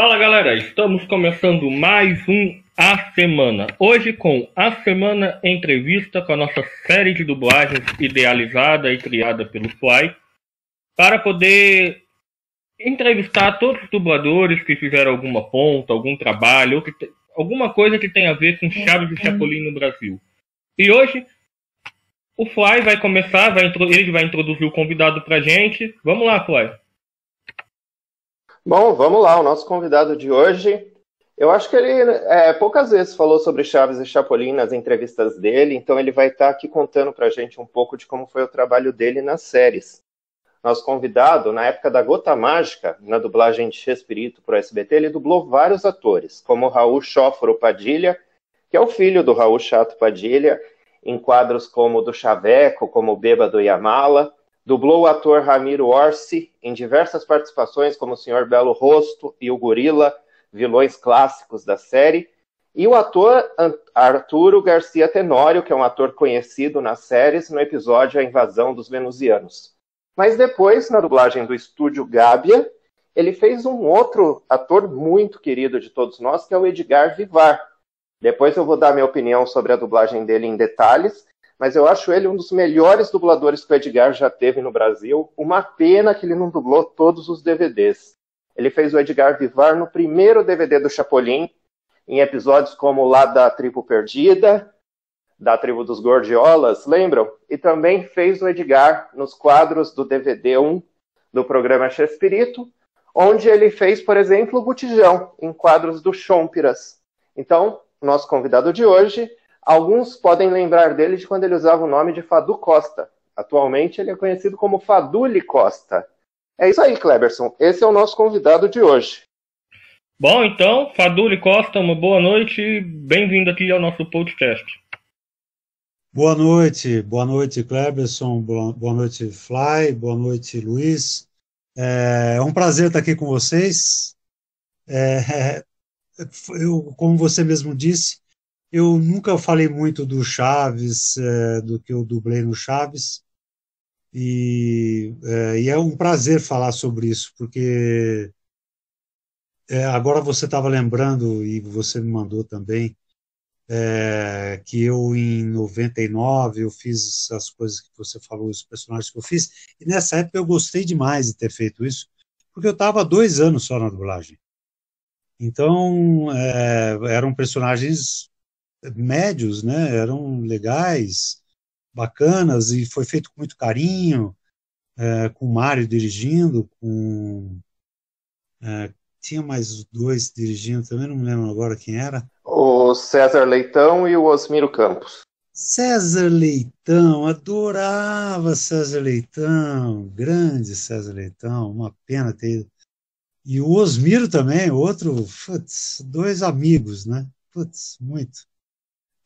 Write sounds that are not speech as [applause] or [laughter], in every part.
Fala galera, estamos começando mais um A Semana. Hoje com A Semana Entrevista com a nossa série de dublagens idealizada e criada pelo Fly, para poder entrevistar todos os dubladores que fizeram alguma ponta, algum trabalho, ou que te... alguma coisa que tenha a ver com Chaves e Chapolin no Brasil. E hoje o Fly vai começar, vai ele vai introduzir o convidado pra gente. Vamos lá, Fly. Bom, vamos lá. O nosso convidado de hoje, eu acho que ele é, poucas vezes falou sobre Chaves e Chapolin nas entrevistas dele, então ele vai estar aqui contando para a gente um pouco de como foi o trabalho dele nas séries. Nosso convidado, na época da Gota Mágica, na dublagem de Chespirito para o SBT, ele dublou vários atores, como Raul Chóforo Padilha, que é o filho do Raul Chato Padilha, em quadros como do Chaveco, como Bêbado e a Mala, Dublou o ator Ramiro Orsi em diversas participações, como o Senhor Belo Rosto e o Gorila, vilões clássicos da série. E o ator Arturo Garcia Tenório, que é um ator conhecido nas séries, no episódio A Invasão dos Venusianos. Mas depois, na dublagem do estúdio Gábia, ele fez um outro ator muito querido de todos nós, que é o Edgar Vivar. Depois eu vou dar minha opinião sobre a dublagem dele em detalhes, mas eu acho ele um dos melhores dubladores que o Edgar já teve no Brasil. Uma pena que ele não dublou todos os DVDs. Ele fez o Edgar Vivar no primeiro DVD do Chapolin, em episódios como lá da Tribo Perdida, da Tribo dos Gordiolas, lembram? E também fez o Edgar nos quadros do DVD 1 do programa Chespirito, onde ele fez, por exemplo, o Botijão, em quadros do Chompiras. Então, nosso convidado de hoje Alguns podem lembrar dele de quando ele usava o nome de Fadu Costa. Atualmente ele é conhecido como Faduli Costa. É isso aí, Kleberson. Esse é o nosso convidado de hoje. Bom, então, Faduli Costa, uma boa noite e bem-vindo aqui ao nosso podcast. Boa noite, boa noite, Kleberson, boa noite, Fly, boa noite, Luiz. É um prazer estar aqui com vocês. É, [laughs] eu, como você mesmo disse, eu nunca falei muito do Chaves, é, do que eu dublei no Chaves, e é, e é, um prazer falar sobre isso, porque é, agora você estava lembrando, e você me mandou também, é, que eu em 99 eu fiz as coisas que você falou, os personagens que eu fiz, e nessa época eu gostei demais de ter feito isso, porque eu estava dois anos só na dublagem. Então, é, eram personagens médios, né, eram legais, bacanas, e foi feito com muito carinho, é, com o Mário dirigindo, com... É, tinha mais dois dirigindo também, não me lembro agora quem era. O César Leitão e o Osmiro Campos. César Leitão, adorava César Leitão, grande César Leitão, uma pena ter ido. E o Osmiro também, outro, putz, dois amigos, né? Putz, muito.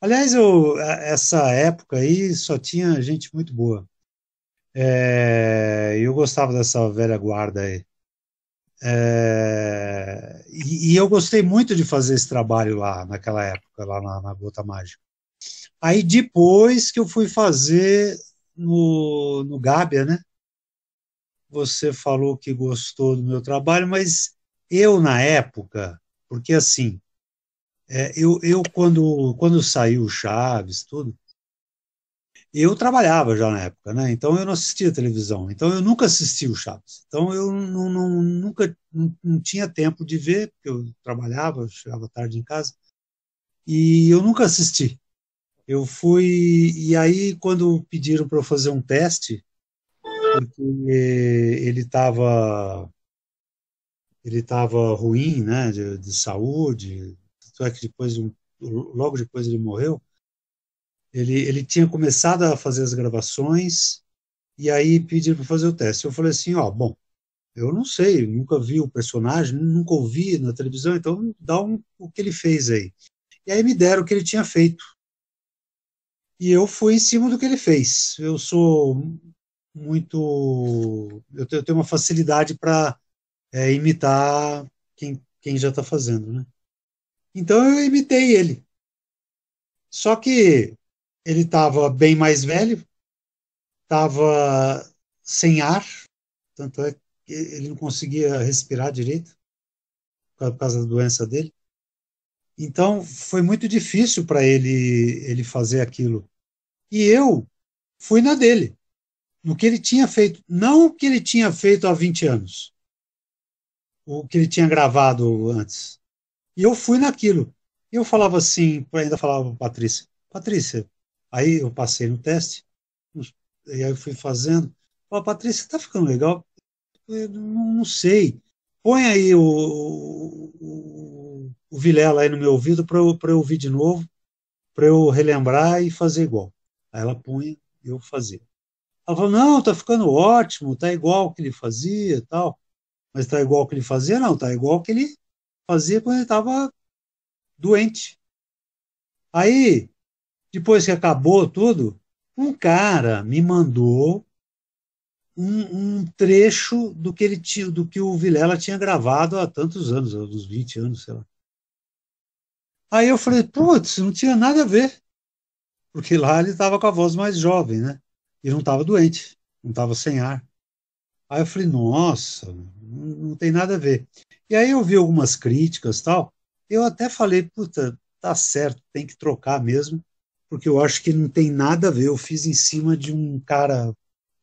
Aliás, eu, essa época aí só tinha gente muito boa. É, eu gostava dessa velha guarda aí. É, e, e, eu gostei muito de fazer esse trabalho lá, naquela época, lá na, na Gota Mágica. Aí depois que eu fui fazer no, no Gábia, né? Você falou que gostou do meu trabalho, mas eu, na época, porque assim, é, eu, eu quando, quando saiu o Chaves, tudo, eu trabalhava já na época, né? Então eu não assistia televisão. Então eu nunca assisti o Chaves. Então eu não, não, nunca não, não tinha tempo de ver, porque eu trabalhava, chegava tarde em casa. E eu nunca assisti. Eu fui. E aí, quando pediram para eu fazer um teste, porque ele estava ele estava ruim, né, de, de saúde, tanto é que depois, logo depois ele morreu, ele, ele tinha começado a fazer as gravações e aí pediram para fazer o teste. Eu falei assim, ó, bom, eu não sei, nunca vi o personagem, nunca ouvi na televisão, então dá um, o que ele fez aí. E aí me deram o que ele tinha feito. E eu fui em cima do que ele fez. Eu sou muito. Eu tenho uma facilidade para é, imitar quem, quem já está fazendo, né? Então eu imitei ele. Só que ele estava bem mais velho, estava sem ar, tanto é que ele não conseguia respirar direito por causa da doença dele. Então, foi muito difícil para ele, ele fazer aquilo. E eu fui na dele, no que ele tinha feito, não o que ele tinha feito há 20 anos, o que ele tinha gravado antes. E eu fui naquilo. E eu falava assim, ainda falava para Patrícia, Patrícia, aí eu passei no teste, e aí eu fui fazendo. Falei, Patrícia, tá ficando legal? Eu não, não sei. Põe aí o, o, o Vilela aí no meu ouvido para eu, eu ouvir de novo, para eu relembrar e fazer igual. Aí ela punha e eu fazia. Ela falou, não, tá ficando ótimo, tá igual o que ele fazia tal. Mas tá igual o que ele fazia? Não, tá igual o que ele fazia quando ele estava doente. Aí, depois que acabou tudo, um cara me mandou um, um, trecho do que ele tinha, do que o Vilela tinha gravado há tantos anos, há uns 20 anos, sei lá. Aí eu falei, putz, não tinha nada a ver. Porque lá ele estava com a voz mais jovem, né? E não estava doente, não estava sem ar. Aí eu falei, nossa, não, tem nada a ver. E aí eu vi algumas críticas tal. Eu até falei, puta, tá certo, tem que trocar mesmo porque eu acho que não tem nada a ver. Eu fiz em cima de um cara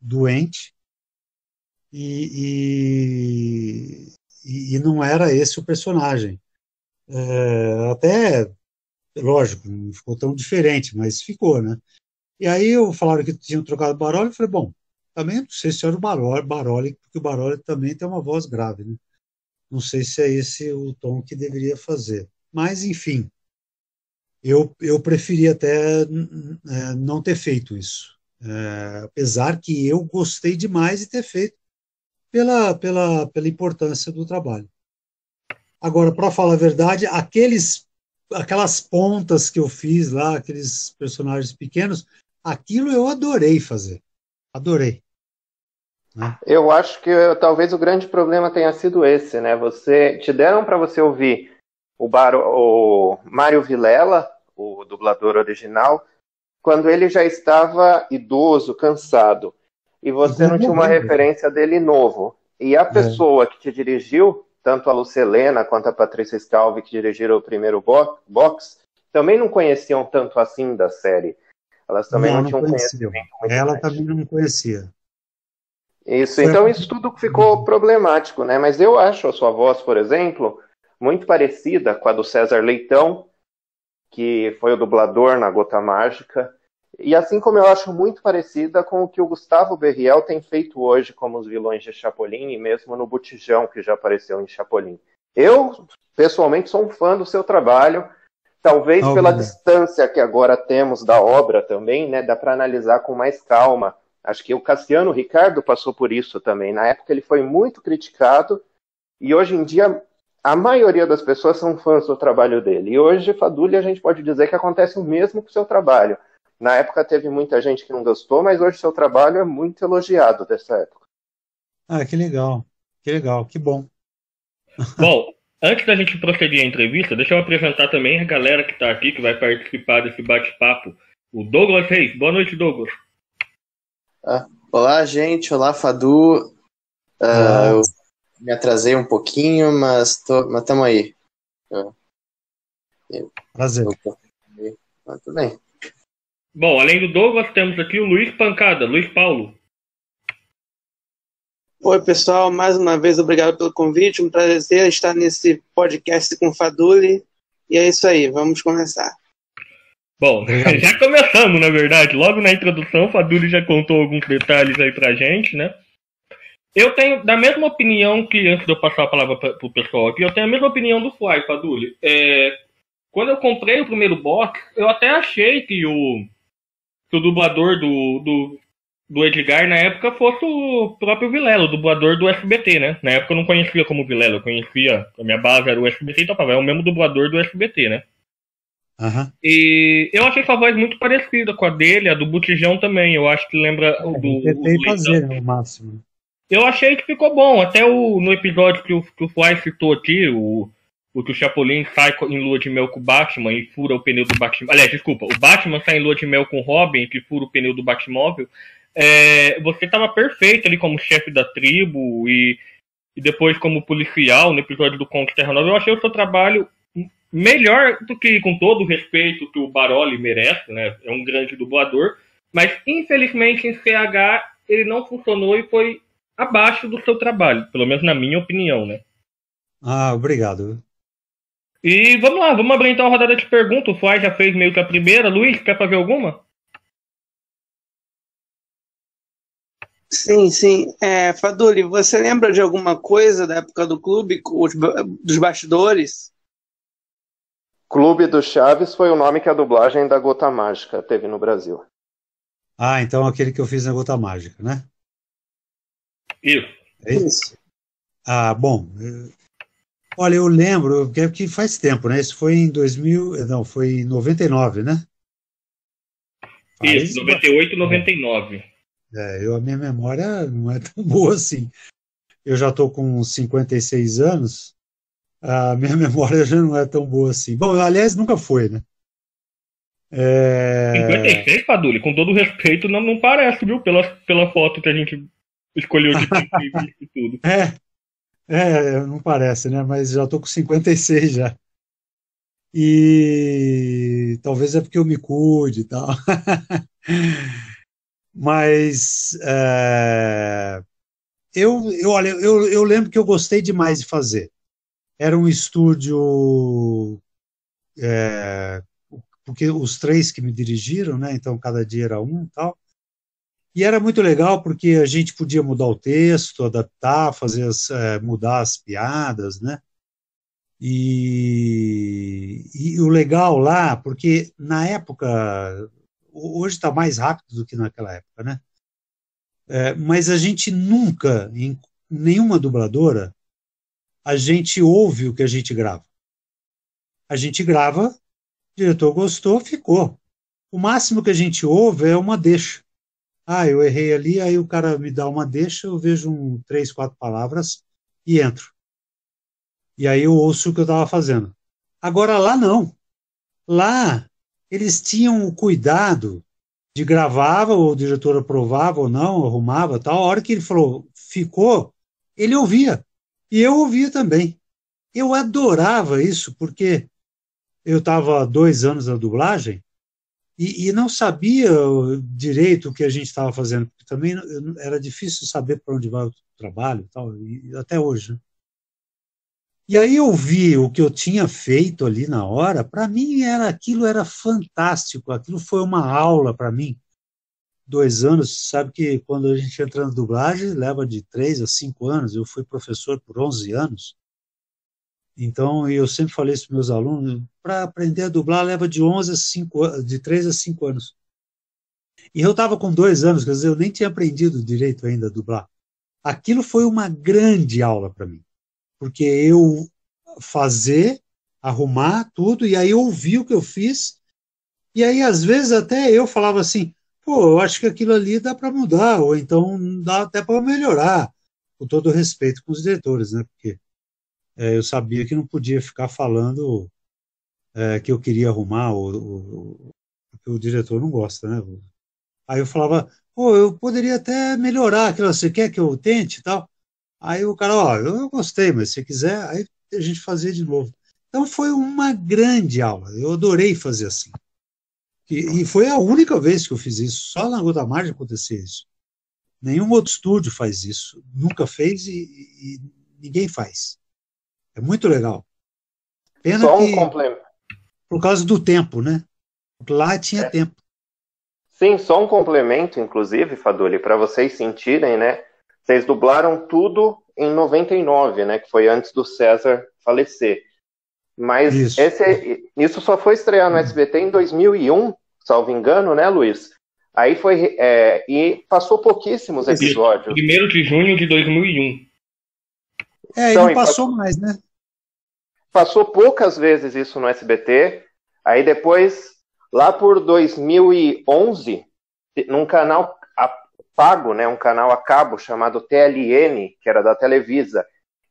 doente e, e, e não era esse o personagem. É, até, lógico, não ficou tão diferente, mas ficou, né? E aí eu falaram que tinham trocado o Baroli, eu falei, bom, também não sei se era o Baroli, Baroli, porque o Baroli também tem uma voz grave, né? Não sei se é esse o tom que deveria fazer. Mas, enfim, eu, eu preferi até é, não ter feito isso. É, apesar que eu gostei demais de ter feito pela, pela, pela importância do trabalho. Agora, para falar a verdade, aqueles, aquelas pontas que eu fiz lá, aqueles personagens pequenos, aquilo eu adorei fazer. Adorei. Né? Eu acho que talvez o grande problema tenha sido esse, né? Você te deram para você ouvir o, Bar, o Mário Vilela, o dublador original, quando ele já estava idoso, cansado, e você não tinha uma referência dele novo. E a é. pessoa que te dirigiu, tanto a Lucelena quanto a Patrícia Scalvi, que dirigiram o primeiro box, também não conheciam tanto assim da série. Elas também não, não tinham conhecido. Ela grande. também não conhecia. Isso, então isso tudo ficou problemático, né? Mas eu acho a sua voz, por exemplo, muito parecida com a do César Leitão, que foi o dublador na Gota Mágica. E assim como eu acho muito parecida com o que o Gustavo Berriel tem feito hoje como os vilões de Chapolin e mesmo no Botijão, que já apareceu em Chapolin. Eu, pessoalmente, sou um fã do seu trabalho. Talvez oh, pela distância que agora temos da obra também, né, dá para analisar com mais calma. Acho que o Cassiano Ricardo passou por isso também. Na época ele foi muito criticado e hoje em dia a maioria das pessoas são fãs do trabalho dele. E hoje, Fadulha, a gente pode dizer que acontece o mesmo com o seu trabalho. Na época teve muita gente que não gostou, mas hoje seu trabalho é muito elogiado dessa época. Ah, que legal. Que legal, que bom. [laughs] Bom, antes da gente prosseguir a entrevista, deixa eu apresentar também a galera que está aqui, que vai participar desse bate-papo. O Douglas Reis. Boa noite, Douglas. Ah, olá, gente. Olá, Fadu. Uh, me atrasei um pouquinho, mas tô, mas tamo aí. Prazer. Mas tudo bem. Bom, além do Douglas, temos aqui o Luiz Pancada, Luiz Paulo. Oi, pessoal, mais uma vez obrigado pelo convite. Um prazer estar nesse podcast com o Faduli. E é isso aí, vamos começar. Bom, [laughs] já começamos, na verdade. Logo na introdução, o Faduli já contou alguns detalhes aí pra gente, né? Eu tenho, da mesma opinião que, antes de eu passar a palavra para o pessoal aqui, eu tenho a mesma opinião do Fly, Padulli. É, quando eu comprei o primeiro box, eu até achei que o, que o dublador do, do, do Edgar na época fosse o próprio Vilela, o dublador do SBT, né? Na época eu não conhecia como Vilela, eu conhecia, a minha base era o SBT, então é o mesmo dublador do SBT, né? Uhum. E eu achei essa voz muito parecida com a dele, a do Botijão também. Eu acho que lembra o do. Tentei fazer né, o máximo. Eu achei que ficou bom. Até o, no episódio que o, que o Fly citou aqui, o, o que o Chapolin sai em lua de mel com o Batman e fura o pneu do Batman. Aliás, desculpa, o Batman sai em lua de mel com o Robin que fura o pneu do Batmóvel. É, você estava perfeito ali como chefe da tribo e e depois como policial no episódio do Conto Terra Nova, eu achei o seu trabalho melhor do que com todo o respeito que o Baroli merece, né? É um grande dublador, mas infelizmente em CH ele não funcionou e foi abaixo do seu trabalho, pelo menos na minha opinião, né? Ah, obrigado. E vamos lá, vamos abrir então a rodada de perguntas. O Fly já fez meio que a primeira. Luiz, quer fazer alguma? Sim, sim. É, Faduli, você lembra de alguma coisa da época do clube, dos bastidores? Clube do Chaves foi o nome que a dublagem da Gota Mágica teve no Brasil. Ah, então aquele que eu fiz na Gota Mágica, né? Isso. É isso? Ah, bom. Olha, eu lembro, que, que faz tempo, né? Isso foi em 2000, não, foi em 99, né? Isso, 98 e 99. É, eu, a minha memória não é tão [laughs] boa assim. Eu já estou com 56 anos, a minha [laughs] memória já não é tão boa assim. Bom, aliás, nunca foi, né? É... 56, Padulho, com todo respeito, não, não parece, viu? Pela, pela foto que a gente escolheu de [laughs] tudo. É, é, não parece, né? Mas já estou com 56 já. E talvez é porque eu me cuide e tal. [laughs] Mas é, eu, eu, olha, eu, eu lembro que eu gostei demais de fazer. Era um estúdio é, porque os três que me dirigiram, né? Então cada dia era um, tal. E era muito legal porque a gente podia mudar o texto, adaptar, fazer as, é, mudar as piadas, né? E, e, o legal lá, porque na época hoje está mais rápido do que naquela época, né? É, mas a gente nunca, em nenhuma dubladora, a gente ouve o que a gente grava. A gente grava, o diretor gostou, ficou. O máximo que a gente ouve é uma deixa. Ah, eu errei ali, aí o cara me dá uma deixa, eu vejo um, três, quatro palavras e entro. E aí eu ouço o que eu estava fazendo. Agora lá não. Lá eles tinham o cuidado de gravava, o diretor aprovava ou não, arrumava, tal. A hora que ele falou, ficou, ele ouvia. E eu ouvia também. Eu adorava isso, porque eu estava dois anos na dublagem e, e, não sabia direito o que a gente estava fazendo, porque também era difícil saber para onde vai o trabalho, tal, e até hoje. Né? E aí eu vi o que eu tinha feito ali na hora, para mim era aquilo era fantástico, aquilo foi uma aula para mim. Dois anos, sabe que quando a gente entra na dublagem, leva de três a cinco anos, eu fui professor por 11 anos, então eu sempre falei isso para meus alunos, para aprender a dublar leva de 11 a 5, de 3 a 5 anos. E eu estava com dois anos, quer dizer, eu nem tinha aprendido direito ainda a dublar. Aquilo foi uma grande aula para mim porque eu fazer, arrumar tudo, e aí eu ouvi o que eu fiz, e aí às vezes até eu falava assim, pô, eu acho que aquilo ali dá para mudar, ou então dá até para melhorar, com todo respeito com os diretores, né? Porque é, eu sabia que não podia ficar falando é, que eu queria arrumar, ou, ou, porque o diretor não gosta, né? Aí eu falava, pô, eu poderia até melhorar aquilo, você quer que eu tente e tal? Aí o cara, ó, eu gostei, mas se quiser, aí a gente fazia de novo. Então foi uma grande aula, eu adorei fazer assim. E, e foi a única vez que eu fiz isso, só na Gota Margem acontecia isso. Nenhum outro estúdio faz isso, nunca fez e, e ninguém faz. É muito legal. Pena só um que, complemento. Por causa do tempo, né? Lá tinha é. tempo. Sim, só um complemento, inclusive, Faduli, para vocês sentirem, né? Vocês dublaram tudo em 99, né? Que foi antes do César falecer. Mas isso, esse, isso só foi estrear no SBT em 2001, salvo engano, né, Luiz? Aí foi. É, e passou pouquíssimos episódios. Primeiro de junho de 2001. É, então, e não passou, passou mais, né? Passou poucas vezes isso no SBT. Aí depois, lá por 2011, num canal pago, né, um canal a cabo chamado TLN, que era da Televisa,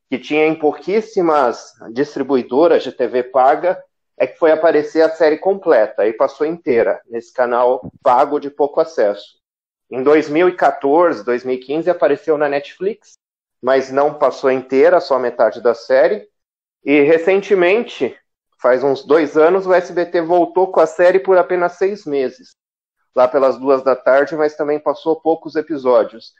que tinha em pouquíssimas distribuidoras de TV paga, é que foi aparecer a série completa, aí passou inteira nesse canal pago de pouco acesso. Em 2014, 2015 apareceu na Netflix, mas não passou inteira, só metade da série. E recentemente, faz uns dois anos, o SBT voltou com a série por apenas seis meses. Lá pelas duas da tarde, mas também passou poucos episódios.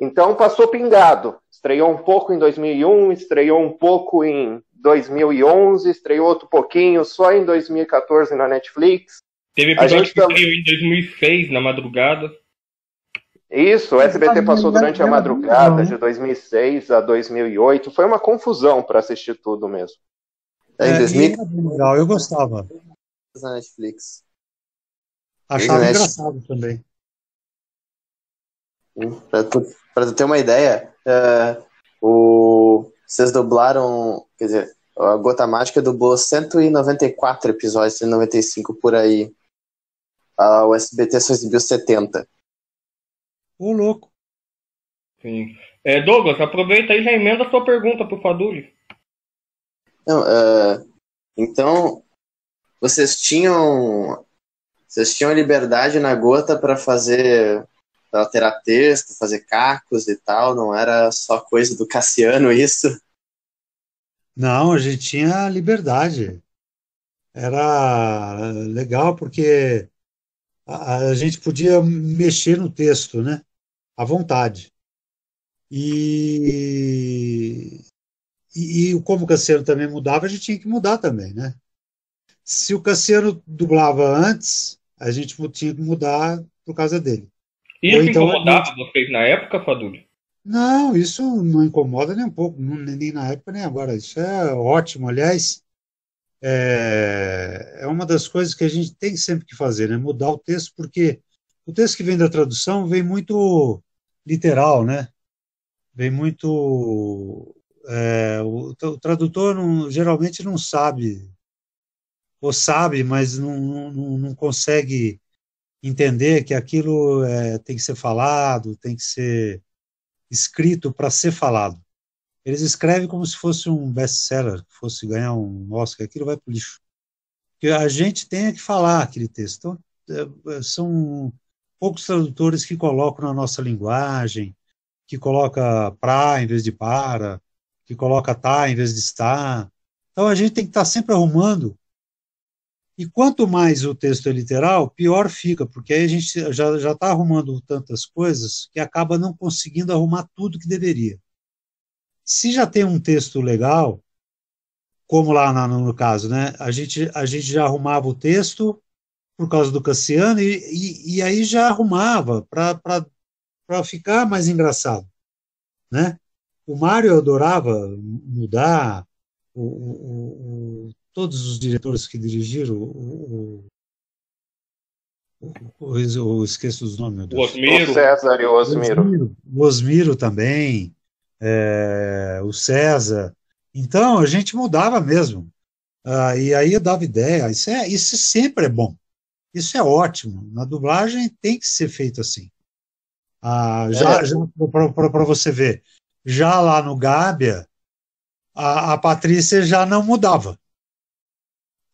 Então passou pingado. Estreou um pouco em 2001, estreou um pouco em 2011, estreou outro pouquinho só em 2014 na Netflix. Teve episódio que estreou em 2006, na madrugada. Isso, o SBT passou durante a madrugada de 2006 a 2008. Foi uma confusão para assistir tudo mesmo. É, em 2000... legal, eu gostava. Na Netflix. Achava engraçado também. Tu, tu ter uma ideia, uh, o, vocês dublaram, quer dizer, a Gota Mágica dublou 194 episódios, 195 por aí. Uh, o SBT só exibiu 70. Ô, louco. Sim. É, Douglas, aproveita aí e já emenda a sua pergunta pro Faduli. Não, uh, então, vocês tinham vocês tinham liberdade na gota para fazer alterar texto, fazer cacos e tal, não era só coisa do Cassiano isso? Não, a gente tinha liberdade. Era legal porque a, a gente podia mexer no texto, né? à vontade. E, e, e como o Cassiano também mudava, a gente tinha que mudar também, né? Se o Cassiano dublava antes, a gente tinha que mudar por causa dele. Isso então, incomodava gente... vocês na época, Fadulho? Não, isso não incomoda nem um pouco, nem na época nem agora. Isso é ótimo. Aliás, é, é uma das coisas que a gente tem sempre que fazer, né? Mudar o texto, porque o texto que vem da tradução vem muito literal, né? Vem muito. É, o, o, tradutor não, geralmente não sabe, ou sabe, mas não, não, não consegue entender que aquilo é, tem que ser falado, tem que ser escrito para ser falado. Eles escrevem como se fosse um best-seller, que fosse ganhar um Oscar, aquilo vai para o lixo. Que a gente tenha que falar aquele texto. Então, é, são poucos tradutores que colocam na nossa linguagem, que coloca pra em vez de para, que coloca tá em vez de está. Então a gente tem que estar sempre arrumando. E quanto mais o texto é literal, pior fica, porque aí a gente já está arrumando tantas coisas que acaba não conseguindo arrumar tudo que deveria. Se já tem um texto legal, como lá no, no caso, né? A gente a gente já arrumava o texto por causa do Cassiano, e, e, e aí já arrumava para ficar mais engraçado. Né? O Mário adorava mudar, o, o, o, todos os diretores que dirigiram, o, o, esqueço os nomes. O Osmiro. O César e o Osmiro. Osmiro, o Osmiro também, é, o César. Então, a gente mudava mesmo. Ah, e aí eu dava ideia. Isso, é, isso sempre é bom. Isso é ótimo. Na dublagem tem que ser feito assim. Ah, já, é. já para você ver, já lá no Gábia, a, a Patrícia já não mudava.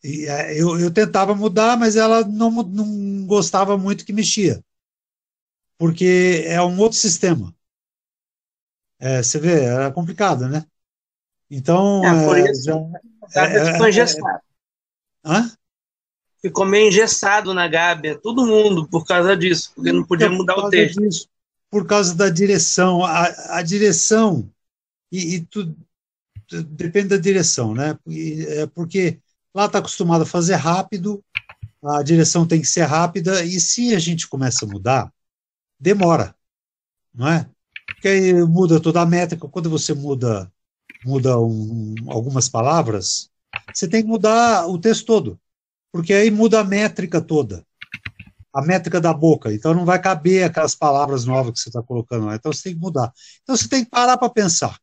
E, é, eu, eu tentava mudar, mas ela não, não gostava muito que mexia. Porque é um outro sistema. É, você vê, era complicado, né? Então. É, por é, isso, já, é, é, foi engessado. Hã? ficou meio engessado na Gábia, todo mundo, por causa disso, porque não podia mudar o texto. Disso, por causa da direção. A, a direção, e, e tu, depende da direção, né? E, é porque lá está acostumado a fazer rápido, a direção tem que ser rápida, e se a gente começa a mudar, demora, não é? Porque aí muda toda a métrica, quando você muda muda um, algumas palavras, você tem que mudar o texto todo porque aí muda a métrica toda, a métrica da boca. Então não vai caber aquelas palavras novas que você está colocando lá. Então você tem que mudar. Então você tem que parar para pensar.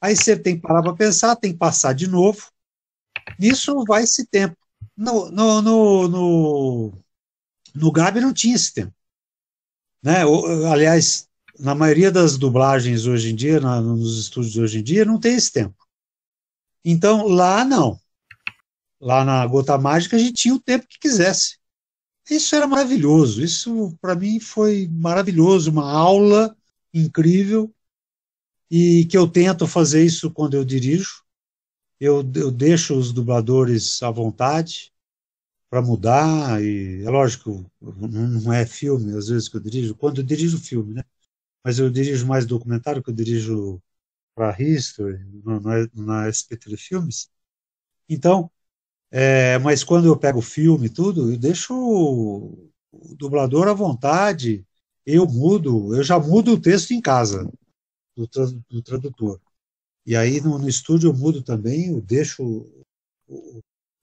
Aí você tem que parar para pensar, tem que passar de novo. Nisso vai esse tempo. No, no, no, no, no Gabi não tinha esse tempo. Né? Aliás, na maioria das dublagens hoje em dia, na, nos estúdios hoje em dia, não tem esse tempo. Então, lá não lá na Gota Mágica, a gente tinha o tempo que quisesse. Isso era maravilhoso. Isso, para mim, foi maravilhoso. Uma aula incrível. e que eu tento fazer isso quando eu dirijo. Eu, eu deixo os dubladores à vontade para mudar, e é lógico, não é filme, às vezes que eu dirijo, quando eu dirijo filme, né? Mas eu dirijo mais documentário, que eu dirijo para History, na SP3 Filmes. Então, é, mas quando eu pego o filme e tudo, eu deixo o, o dublador à vontade, eu mudo, eu já mudo o texto em casa do, do tradutor. E aí no, no, estúdio eu mudo também, eu deixo o, o,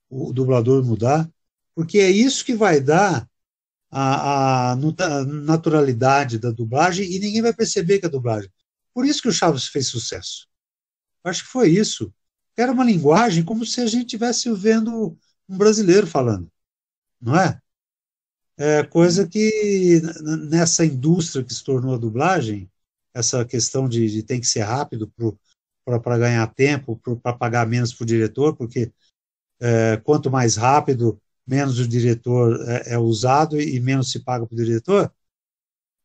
o, dublador mudar, porque é isso que vai dar a, a, a, naturalidade da dublagem e ninguém vai perceber que é dublagem. Por isso que o Chaves fez sucesso. Acho que foi isso. Era uma linguagem como se a gente estivesse vendo um brasileiro falando, não é? É coisa que nessa indústria que se tornou a dublagem, essa questão de, de tem que ser rápido para ganhar tempo, para pagar menos para o diretor, porque é, quanto mais rápido, menos o diretor é, é usado e menos se paga para o diretor,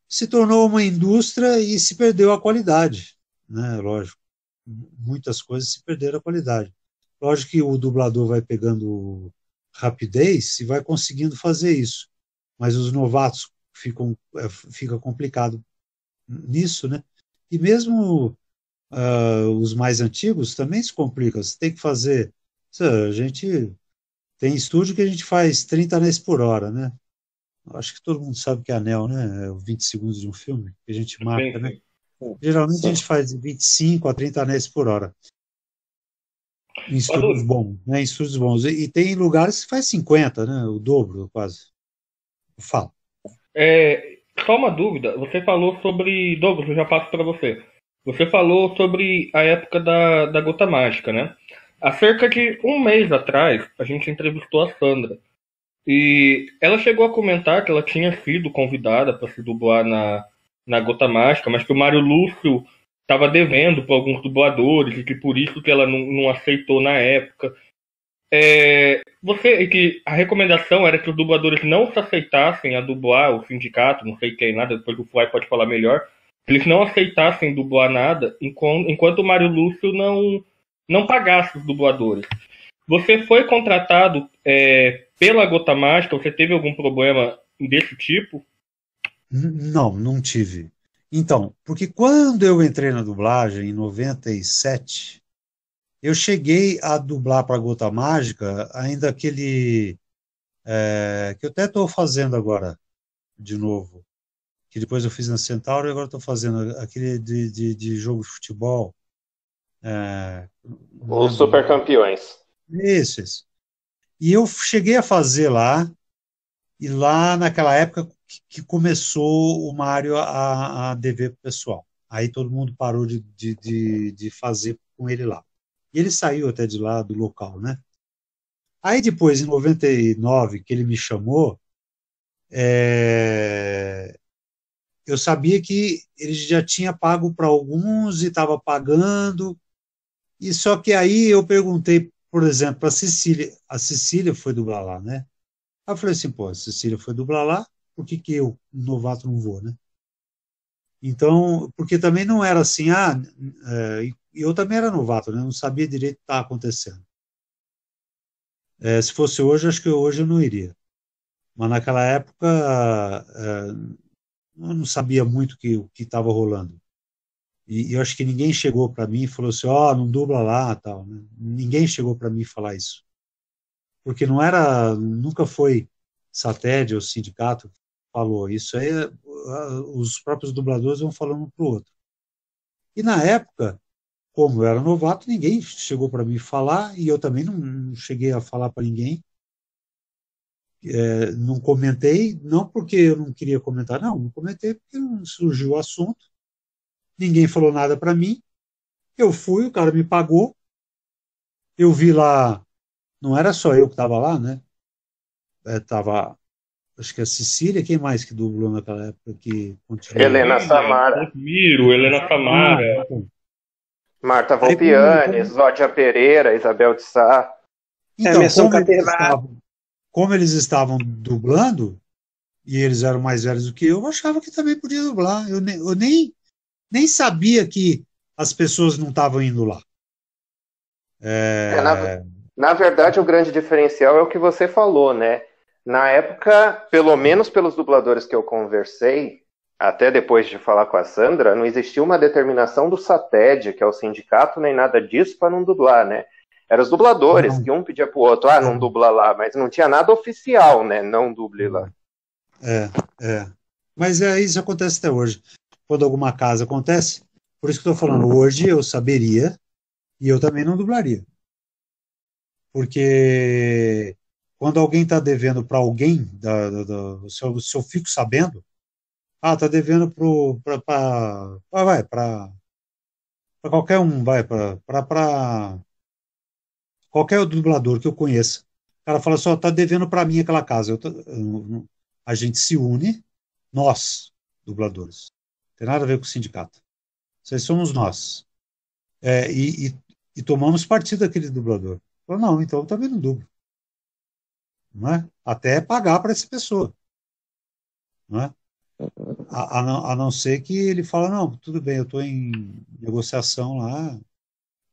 se tornou uma indústria e se perdeu a qualidade, né? Lógico, muitas coisas se perderam a qualidade. Lógico que o dublador vai pegando rapidez e vai conseguindo fazer isso, mas os novatos ficam é, fica complicado nisso, né? E mesmo uh, os mais antigos também se complicam. Você tem que fazer. A gente tem estúdio que a gente faz 30 anéis por hora, né? Acho que todo mundo sabe que é anel, né? É 20 segundos de um filme que a gente marca, né? Geralmente Sim. a gente faz de 25 a 30 anéis por hora. Em estúdios bons, né? Em estúdios bons. E, e, tem lugares que faz 50, né? O dobro, quase. Fala. É, só uma dúvida. Você falou sobre. Douglas, eu já passo para você. Você falou sobre a época da, da Gota Mágica, né? Há cerca de um mês atrás, a gente entrevistou a Sandra. E ela chegou a comentar que ela tinha sido convidada para se dublar na, na Gota Mágica, mas que o Mário Lúcio estava devendo para alguns dubladores e que por isso que ela não, não aceitou na época. É, você que a recomendação era que os dubladores não se aceitassem a dublar o sindicato, não sei quem nada, depois o Fly pode falar melhor. Eles não aceitassem dublar nada enquanto, o Mário Lúcio não não pagasse os dubladores. Você foi contratado é, pela Gota Mágica? Você teve algum problema desse tipo? Não, não tive. Então, porque quando eu entrei na dublagem, em 97, eu cheguei a dublar para Gota Mágica ainda aquele. É, que eu até estou fazendo agora, de novo. Que depois eu fiz na Centauro e agora estou fazendo aquele de, de, de, jogo de futebol. É, Os Super Campeões. Isso, isso. E eu cheguei a fazer lá, e lá naquela época que começou o Mário a, a dever para o pessoal. Aí todo mundo parou de, de, de, de, fazer com ele lá. E ele saiu até de lá, do local, né? Aí depois, em 99, que ele me chamou, é... eu sabia que ele já tinha pago para alguns e estava pagando, e só que aí eu perguntei, por exemplo, para a Cecília, a Cecília foi dublar lá, né? Aí eu falei assim, pô, a Cecília foi dublar lá, por que, que eu, novato, não vou, né? Então, porque também não era assim, ah, é, eu também era novato, né? Não sabia direito o que estava acontecendo. É, se fosse hoje, acho que hoje eu não iria. Mas naquela época, é, eu não sabia muito que, o que estava rolando. E, eu acho que ninguém chegou para mim e falou assim, ó, oh, não dubla lá, tal. Né? Ninguém chegou para mim falar isso. Porque não era, nunca foi satélite ou sindicato falou. Isso aí, os próprios dubladores vão falando um para o outro. E na época, como eu era novato, ninguém chegou para mim falar e eu também não, cheguei a falar para ninguém. É, não comentei, não porque eu não queria comentar, não, não comentei porque surgiu o assunto, ninguém falou nada para mim, eu fui, o cara me pagou, eu vi lá, não era só eu que estava lá, né? Estava é, acho que a Cecília, quem mais que dublou naquela época que continua? Helena Samara. Miro, Helena Samara. Ah, Marta Volpiani, Zódia Pereira, Isabel de Sá. Então, é, eles estavam, como eles estavam dublando, e eles eram mais velhos do que eu, eu achava que também podia dublar. Eu, nem, eu nem, nem sabia que as pessoas não estavam indo lá. É... É, na, na verdade, o grande diferencial é o que você falou, né? Na época, pelo menos pelos dubladores que eu conversei, até depois de falar com a Sandra, não existia uma determinação do SATED, que é o sindicato, nem nada disso para não dublar, né? Eram os dubladores, que um pedia pro outro, ah, não dubla lá, mas não tinha nada oficial, né? Não duble lá. É, é. Mas é, isso acontece até hoje. Quando alguma casa acontece, por isso que estou falando, hoje eu saberia e eu também não dublaria. Porque quando alguém está devendo para alguém, da, da, da, se, eu, se eu fico sabendo, ah, tá devendo para vai para para qualquer um, vai para para qualquer dublador que eu conheça. O cara fala só, tá devendo para mim aquela casa. A gente se une, nós, dubladores. Não tem nada a ver com o sindicato. Vocês somos nós. É, e, e, e, tomamos partido daquele dublador. Falou, não, então eu também não dublo. Não é? Até pagar para essa pessoa. Não é? A, a, não, a, não, ser que ele fala, não, tudo bem, eu estou em negociação lá,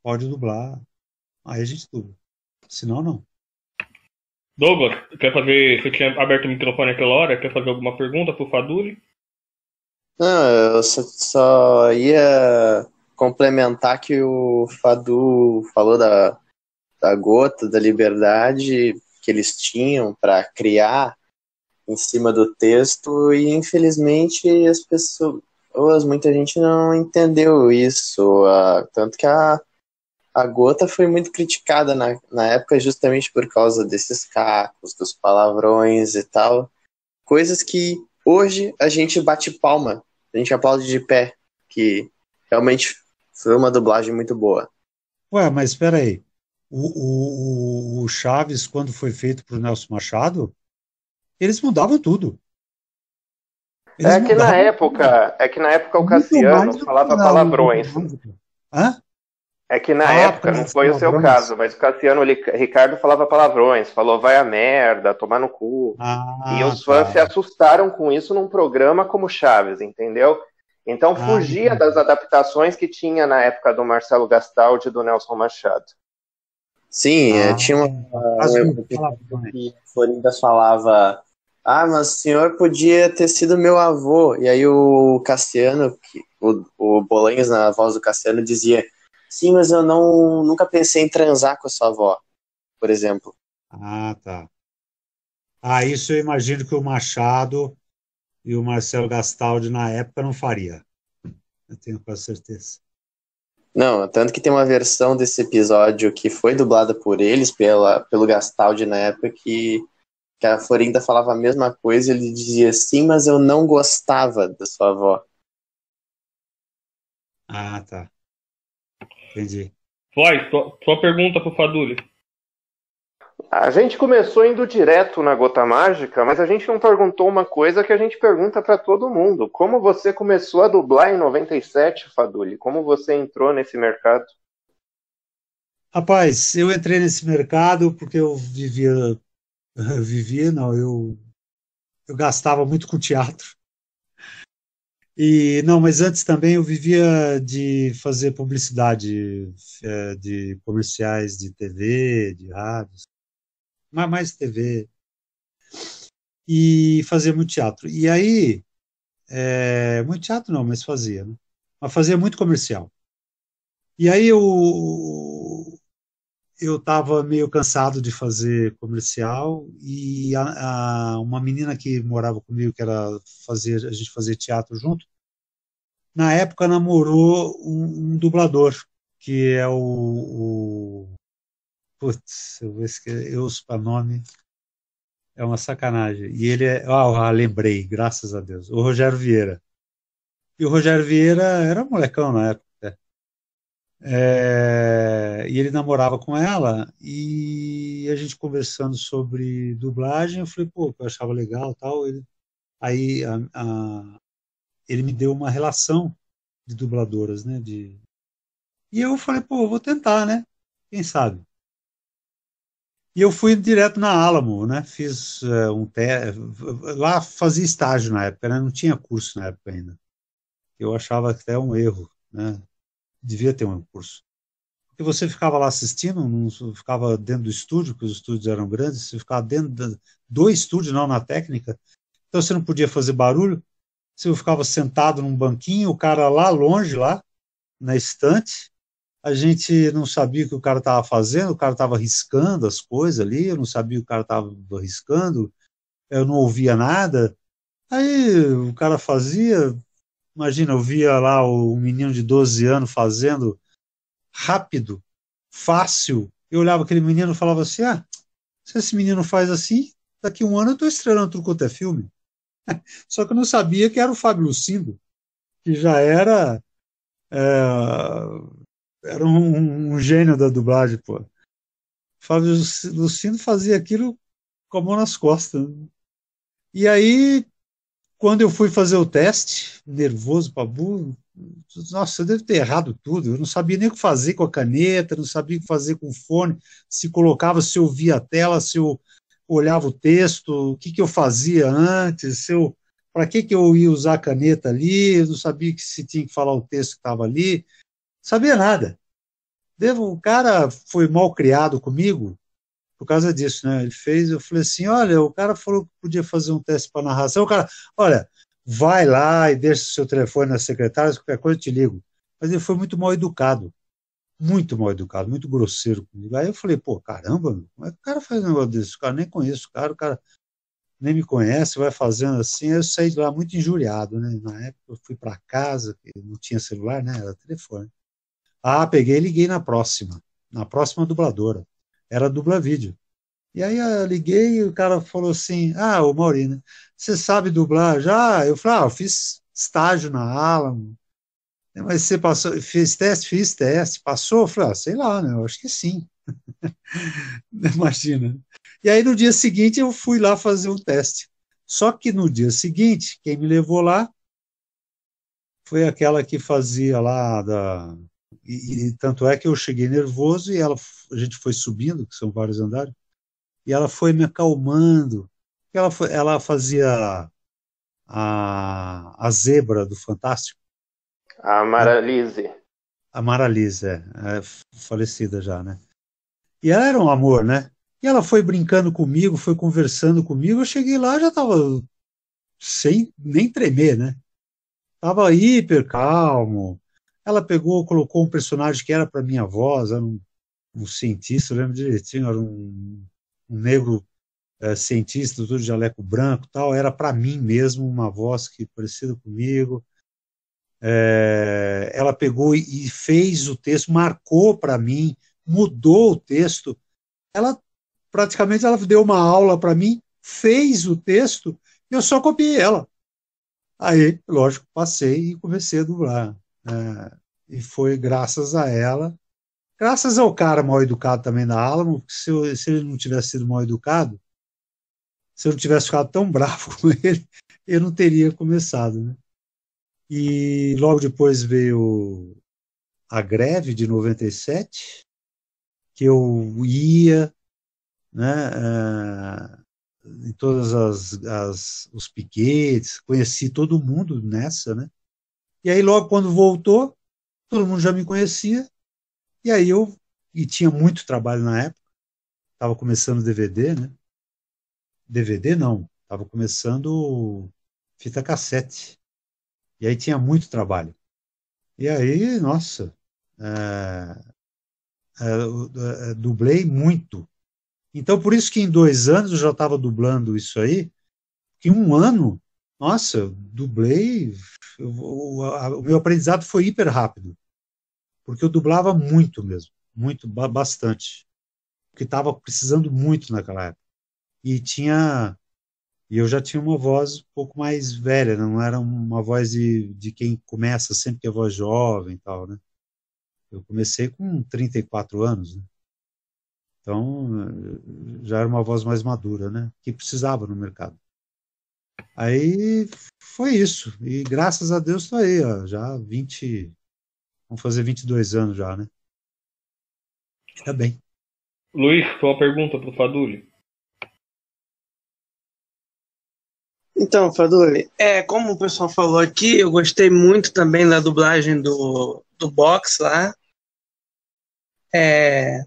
pode dublar. Aí a gente dubla. Senão, não. Douglas, quer fazer. Você tinha aberto o microfone aquela hora, quer fazer alguma pergunta pro Faduli? Não, eu só, só ia complementar que o Fadu falou da, da gota da liberdade que eles tinham para criar em cima do texto e infelizmente as pessoas, muita gente não entendeu isso, uh, tanto que a, a gota foi muito criticada na, na época justamente por causa desses cacos, dos palavrões e tal, coisas que hoje a gente bate palma, a gente aplaude de pé, que realmente foi uma dublagem muito boa. Ué, mas espera aí, o, o, o Chaves, quando foi feito para o Nelson Machado, eles mudavam tudo. Eles é que na época, é que na época o Cassiano falava palavrões. Hã? É que na ah, época, não foi o seu caso, mas o Cassiano Ricardo falava palavrões, falou vai a merda, tomar no cu. Ah, e os fãs tá. se assustaram com isso num programa como Chaves, entendeu? Então ah, fugia das adaptações que tinha na época do Marcelo Gastaldi e do Nelson Machado. Sim, ah, tinha uma, uma que a Florinda falava ah, mas o senhor podia ter sido meu avô. E aí o Cassiano, o, o Bolanhos na voz do Cassiano dizia, sim, mas eu não nunca pensei em transar com a sua avó, por exemplo. Ah, tá. Ah, isso eu imagino que o Machado e o Marcelo Gastaldi na época não faria. Eu tenho quase certeza. Não, tanto que tem uma versão desse episódio que foi dublada por eles, pela, pelo Gastaldi na época, que que a Florinda falava a mesma coisa, ele dizia sim, mas eu não gostava da sua avó. Ah, tá. Entendi. Vai, sua, sua pergunta pro Faduli. A gente começou indo direto na Gota Mágica, mas a gente não perguntou uma coisa que a gente pergunta para todo mundo. Como você começou a dublar em 97, Faduli? Como você entrou nesse mercado? Rapaz, eu entrei nesse mercado porque eu vivia [laughs] eu vivia, não, eu, eu gastava muito com teatro. E não, mas antes também eu vivia de fazer publicidade é, de comerciais de TV, de rádios, mas mais TV e fazia muito teatro. E aí, é, muito teatro não, mas fazia, né? Mas fazia muito comercial. E aí eu eu estava meio cansado de fazer comercial e a, a, uma menina que morava comigo, que era fazer, a gente fazia teatro junto, na época namorou um, um dublador, que é o, o putz, eu vou esquecer, eu para nome, é uma sacanagem. E ele é, ah, lembrei, graças a Deus, o Rogério Vieira. E o Rogério Vieira era molecão na época é, e ele namorava com ela e a gente conversando sobre dublagem, eu falei, pô, eu achava legal tal. Ele, aí a, a, ele me deu uma relação de dubladoras, né? De, e eu falei, pô, vou tentar, né? Quem sabe? E eu fui direto na Alamo, né? Fiz é, um teste. Lá fazia estágio na época, né? Não tinha curso na época ainda. Eu achava até um erro, né? Devia ter um curso. Porque você ficava lá assistindo, não ficava dentro do estúdio, porque os estúdios eram grandes, você ficava dentro do estúdio, não na técnica, então você não podia fazer barulho, você ficava sentado num banquinho, o cara lá longe, lá, na estante, a gente não sabia o que o cara estava fazendo, o cara estava riscando as coisas ali, eu não sabia o que o cara estava riscando, eu não ouvia nada. Aí o cara fazia, imagina, eu via lá o menino de 12 anos fazendo rápido, fácil. Eu olhava aquele menino e falava assim: ah, se esse menino faz assim, daqui um ano eu estou estrelando tudo quanto é filme. [laughs] Só que eu não sabia que era o Fábio Lucindo, que já era. É, era um, um, gênio da dublagem, pô. Fábio Lucindo fazia aquilo com a mão nas costas. E aí, quando eu fui fazer o teste, nervoso para burro, nossa, eu devo ter errado tudo. Eu não sabia nem o que fazer com a caneta, não sabia o que fazer com o fone, se colocava, se eu via a tela, se eu olhava o texto, o que, que eu fazia antes, se eu, para que, que eu ia usar a caneta ali, eu não sabia que se tinha que falar o texto que estava ali, não sabia nada. Devo, o cara foi mal criado comigo por causa disso, né? Ele fez, eu falei assim, olha, o cara falou que podia fazer um teste para narração, o cara, olha, vai lá e deixa o seu telefone na secretária, qualquer coisa eu te ligo. Mas ele foi muito mal educado muito mal educado, muito grosseiro comigo. Aí eu falei, pô, caramba, como é que o cara faz um negócio desse? O cara nem conhece o cara, o cara nem me conhece, vai fazendo assim. Eu saí de lá muito injuriado, né? Na época eu fui para casa, não tinha celular, né? Era telefone. Ah, peguei e liguei na próxima, na próxima dubladora. Era dubla vídeo. E aí eu liguei e o cara falou assim: Ah, ô Maurina, você sabe dublar já? Eu falei: Ah, eu fiz estágio na Alamo, mas você passou, fez teste? Fiz teste. Passou? Eu falei, ah, sei lá, né? Eu acho que sim. [laughs] Imagina. E aí no dia seguinte eu fui lá fazer um teste. Só que no dia seguinte, quem me levou lá foi aquela que fazia lá da. E, e tanto é que eu cheguei nervoso e ela, a gente foi subindo, que são vários andares, e ela foi me acalmando. Ela, foi, ela fazia a, a zebra do Fantástico. A Maralise. A Maralise, é, é, falecida já, né? E ela era um amor, né? E ela foi brincando comigo, foi conversando comigo. Eu cheguei lá, já tava sem nem tremer, né? Tava hiper calmo. Ela pegou, colocou um personagem que era para minha voz, era um, um cientista, eu lembro direitinho, era um, um negro é, cientista, tudo de jaleco branco, tal. Era para mim mesmo uma voz que parecida comigo. É, ela pegou e fez o texto, marcou para mim, mudou o texto. Ela praticamente ela deu uma aula para mim, fez o texto e eu só copiei ela. Aí, lógico, passei e comecei a dublar. É, e foi graças a ela, graças ao cara mal educado também da Alamo, porque se, eu, se ele não tivesse sido mal educado, se eu não tivesse ficado tão bravo [laughs] com ele, eu não teria começado, né? E logo depois veio a greve de 97, que eu ia né, uh, em todas as, as, os piquetes, conheci todo mundo nessa, né? E aí logo quando voltou, todo mundo já me conhecia, e aí eu e tinha muito trabalho na época, estava começando DVD, né? DVD não, estava começando fita cassete. E aí tinha muito trabalho. E aí, nossa, é, é, é, dublei muito. Então, por isso que em dois anos eu já estava dublando isso aí. Em um ano, nossa, dublei. O, a, o meu aprendizado foi hiper rápido. Porque eu dublava muito mesmo. Muito, bastante. Porque estava precisando muito naquela época. E tinha e eu já tinha uma voz um pouco mais velha, não era uma voz de, de quem começa sempre que é voz jovem e tal, né? Eu comecei com 34 anos, né? Então, já era uma voz mais madura, né? Que precisava no mercado. Aí foi isso. E graças a Deus estou aí, ó, já 20. Vamos fazer 22 anos já, né? Tá bem. Luiz, sua pergunta para o Faduli. Então, Faduli, é, como o pessoal falou aqui, eu gostei muito também da dublagem do, do box lá. É,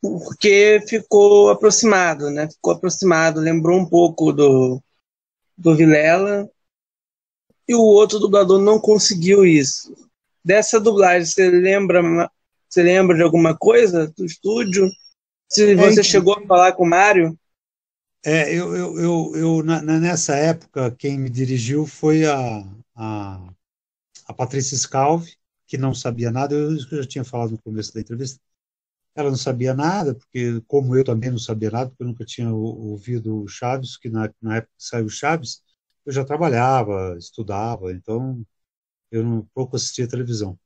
porque ficou aproximado, né? Ficou aproximado, lembrou um pouco do, do Vilela. E o outro dublador não conseguiu isso. Dessa dublagem, você lembra, você lembra de alguma coisa do estúdio? Se é, você chegou a falar com o Mário? É, eu, eu, eu, eu na, nessa época, quem me dirigiu foi a, a, a Patrícia Scalvi, que não sabia nada, eu, eu já tinha falado no começo da entrevista, ela não sabia nada, porque como eu também não sabia nada, porque eu nunca tinha ouvido o Chaves, que na, na época que saiu Chaves, eu já trabalhava, estudava, então eu não, pouco assistia televisão.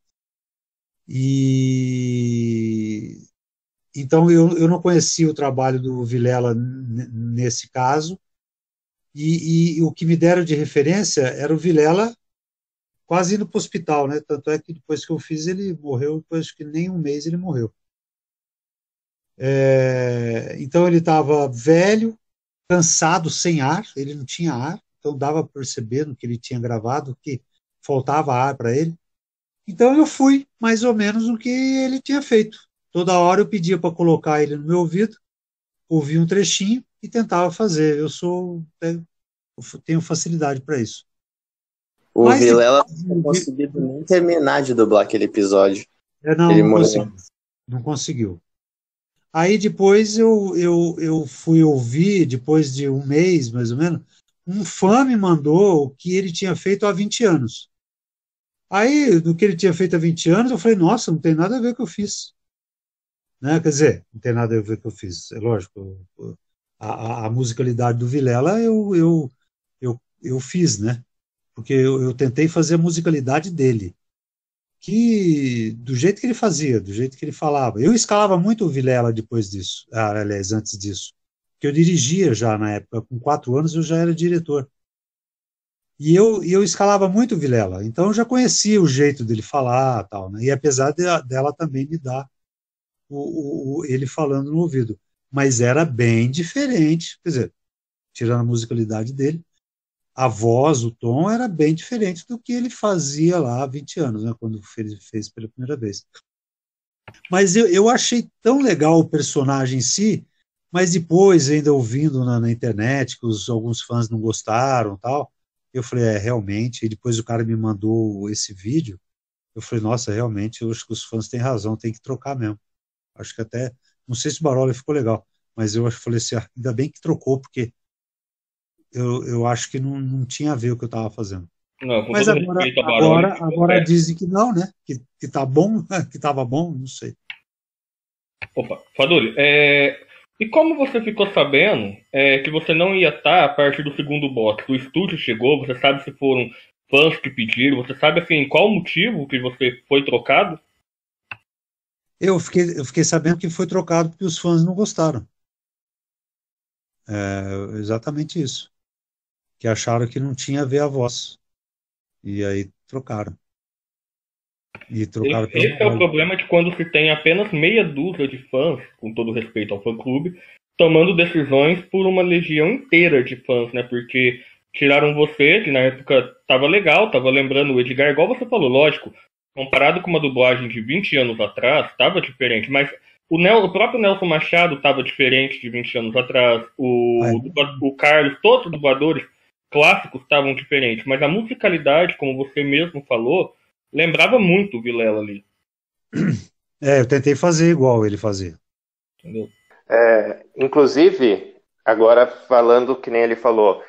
E então eu, eu não conhecia o trabalho do Vilela nesse caso, e, e, o que me deram de referência era o Vilela quase indo para o hospital, né? Tanto é que depois que eu fiz ele morreu, depois que nem um mês ele morreu. É, então ele estava velho, cansado, sem ar, ele não tinha ar, então dava para perceber no que ele tinha gravado que faltava ar para ele. Então eu fui mais ou menos o que ele tinha feito. Toda hora eu pedia para colocar ele no meu ouvido, ouvia um trechinho e tentava fazer. Eu sou eu tenho facilidade para isso. O Mas, Vilela não conseguiu nem terminar de dublar aquele episódio. É, não, ele não conseguiu. Não conseguiu. Aí depois eu, eu, eu fui ouvir, depois de um mês mais ou menos, um fã me mandou o que ele tinha feito há 20 anos. Aí, do que ele tinha feito há 20 anos, eu falei, nossa, não tem nada a ver com o que eu fiz. Né? Quer dizer, não tem nada a ver com o que eu fiz. É lógico, a, a musicalidade do Vilela eu, eu, eu, eu fiz, né? Porque eu, eu tentei fazer a musicalidade dele que do jeito que ele fazia, do jeito que ele falava. Eu escalava muito o Vilela depois disso, ah, aliás, antes disso, que eu dirigia já na época, com quatro anos eu já era diretor. E eu, eu escalava muito o Vilela, então eu já conhecia o jeito dele falar, tal, né? E apesar de, dela também me dar o, o, ele falando no ouvido. Mas era bem diferente, quer dizer, tirando a musicalidade dele, a voz, o tom era bem diferente do que ele fazia lá há 20 anos, né, quando ele fez pela primeira vez. Mas eu, eu achei tão legal o personagem em si, mas depois, ainda ouvindo na, na internet, que os, alguns fãs não gostaram tal, eu falei, é, realmente, e depois o cara me mandou esse vídeo, eu falei, nossa, realmente, eu acho que os fãs têm razão, tem que trocar mesmo. Acho que até, não sei se o Baroli ficou legal, mas eu falei assim, ah, ainda bem que trocou, porque eu, eu acho que não, não tinha a ver o que eu estava fazendo. Não, mas agora, agora, agora é. dizem que não, né? Que, que tá bom, [laughs] que estava bom, não sei. Opa, Faduli, é, e como você ficou sabendo é, que você não ia estar a partir do segundo box? O estúdio chegou, você sabe se foram fãs que pediram, você sabe assim qual o motivo que você foi trocado? Eu fiquei, eu fiquei sabendo que foi trocado porque os fãs não gostaram. É exatamente isso. Que acharam que não tinha a ver a voz. E aí trocaram. E trocaram Esse, esse é o problema de quando se tem apenas meia dúzia de fãs, com todo respeito ao fã-clube, tomando decisões por uma legião inteira de fãs, né? Porque tiraram você, que na época tava legal, tava lembrando o Edgar, igual você falou, lógico, comparado com uma dublagem de 20 anos atrás, estava diferente, mas o, Nel, o, próprio Nelson Machado estava diferente de 20 anos atrás, o, o Carlos, todos os dubladores clássicos estavam diferentes, mas a musicalidade, como você mesmo falou, lembrava muito o Vilela ali. [clears throat] É, eu tentei fazer igual ele fazia. Entendeu? É, inclusive, agora falando que nem ele falou,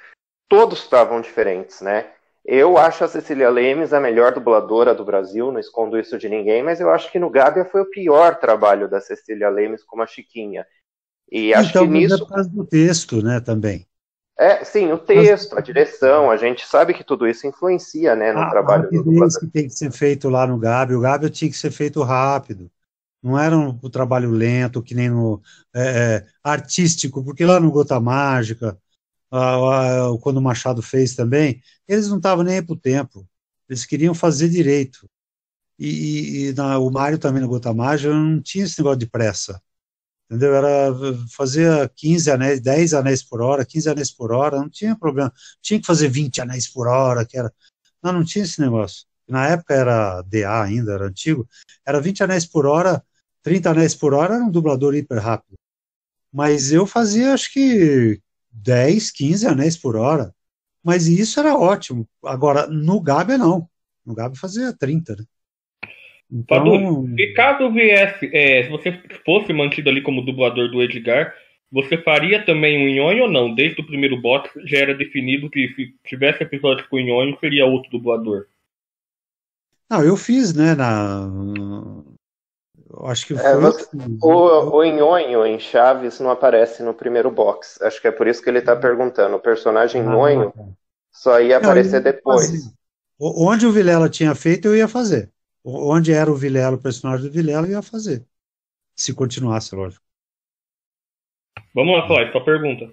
todos estavam diferentes, né? Eu acho a Cecília Lemes a melhor dubladora do Brasil, não escondo isso de ninguém, mas eu acho que no Gábia foi o pior trabalho da Cecília Lemes como a Chiquinha. E acho então, que nisso. É por causa do texto, né, também. É, sim, o texto, a direção, a gente sabe que tudo isso influencia, né, no a, trabalho a do dublador. que tem que ser feito lá no Gábia, o Gábia tinha que ser feito rápido. Não era um, um trabalho lento, que nem no é, é artístico, porque lá no Gota Mágica, quando o Machado fez também, eles não estavam nem aí para o tempo. Eles queriam fazer direito. E, e, e na, o Mário também no Gota Mágica não tinha esse negócio de pressa. Entendeu? Era fazia 15 anéis, 10 anéis por hora, 15 anéis por hora, não tinha problema. Tinha que fazer 20 anéis por hora, que era. Não, não tinha esse negócio. Na época era DA ainda, era antigo. Era 20 anéis por hora, 30 anéis por hora, era um dublador hiper rápido. Mas eu fazia acho que 10, 15 anéis por hora. Mas isso era ótimo. Agora, no Gabi não. No Gabi fazia 30, né? Então... Padu, e caso viesse, é, se você fosse mantido ali como dublador do Edgar, você faria também um Nhonho ou não? Desde o primeiro box já era definido que se tivesse episódio com o Nhonho, seria outro dublador. Não, eu fiz, né, na... Acho que é, foi... você, o, o Nhonho em Chaves não aparece no primeiro box. Acho que é por isso que ele está perguntando. O personagem ah, Nhonho tá. só ia não, aparecer depois. Onde o Vilela tinha feito, eu ia fazer. Onde era o Vilela, o personagem do Vilela, ia fazer. Se continuasse, lógico. Vamos lá, Cláudio, sua pergunta.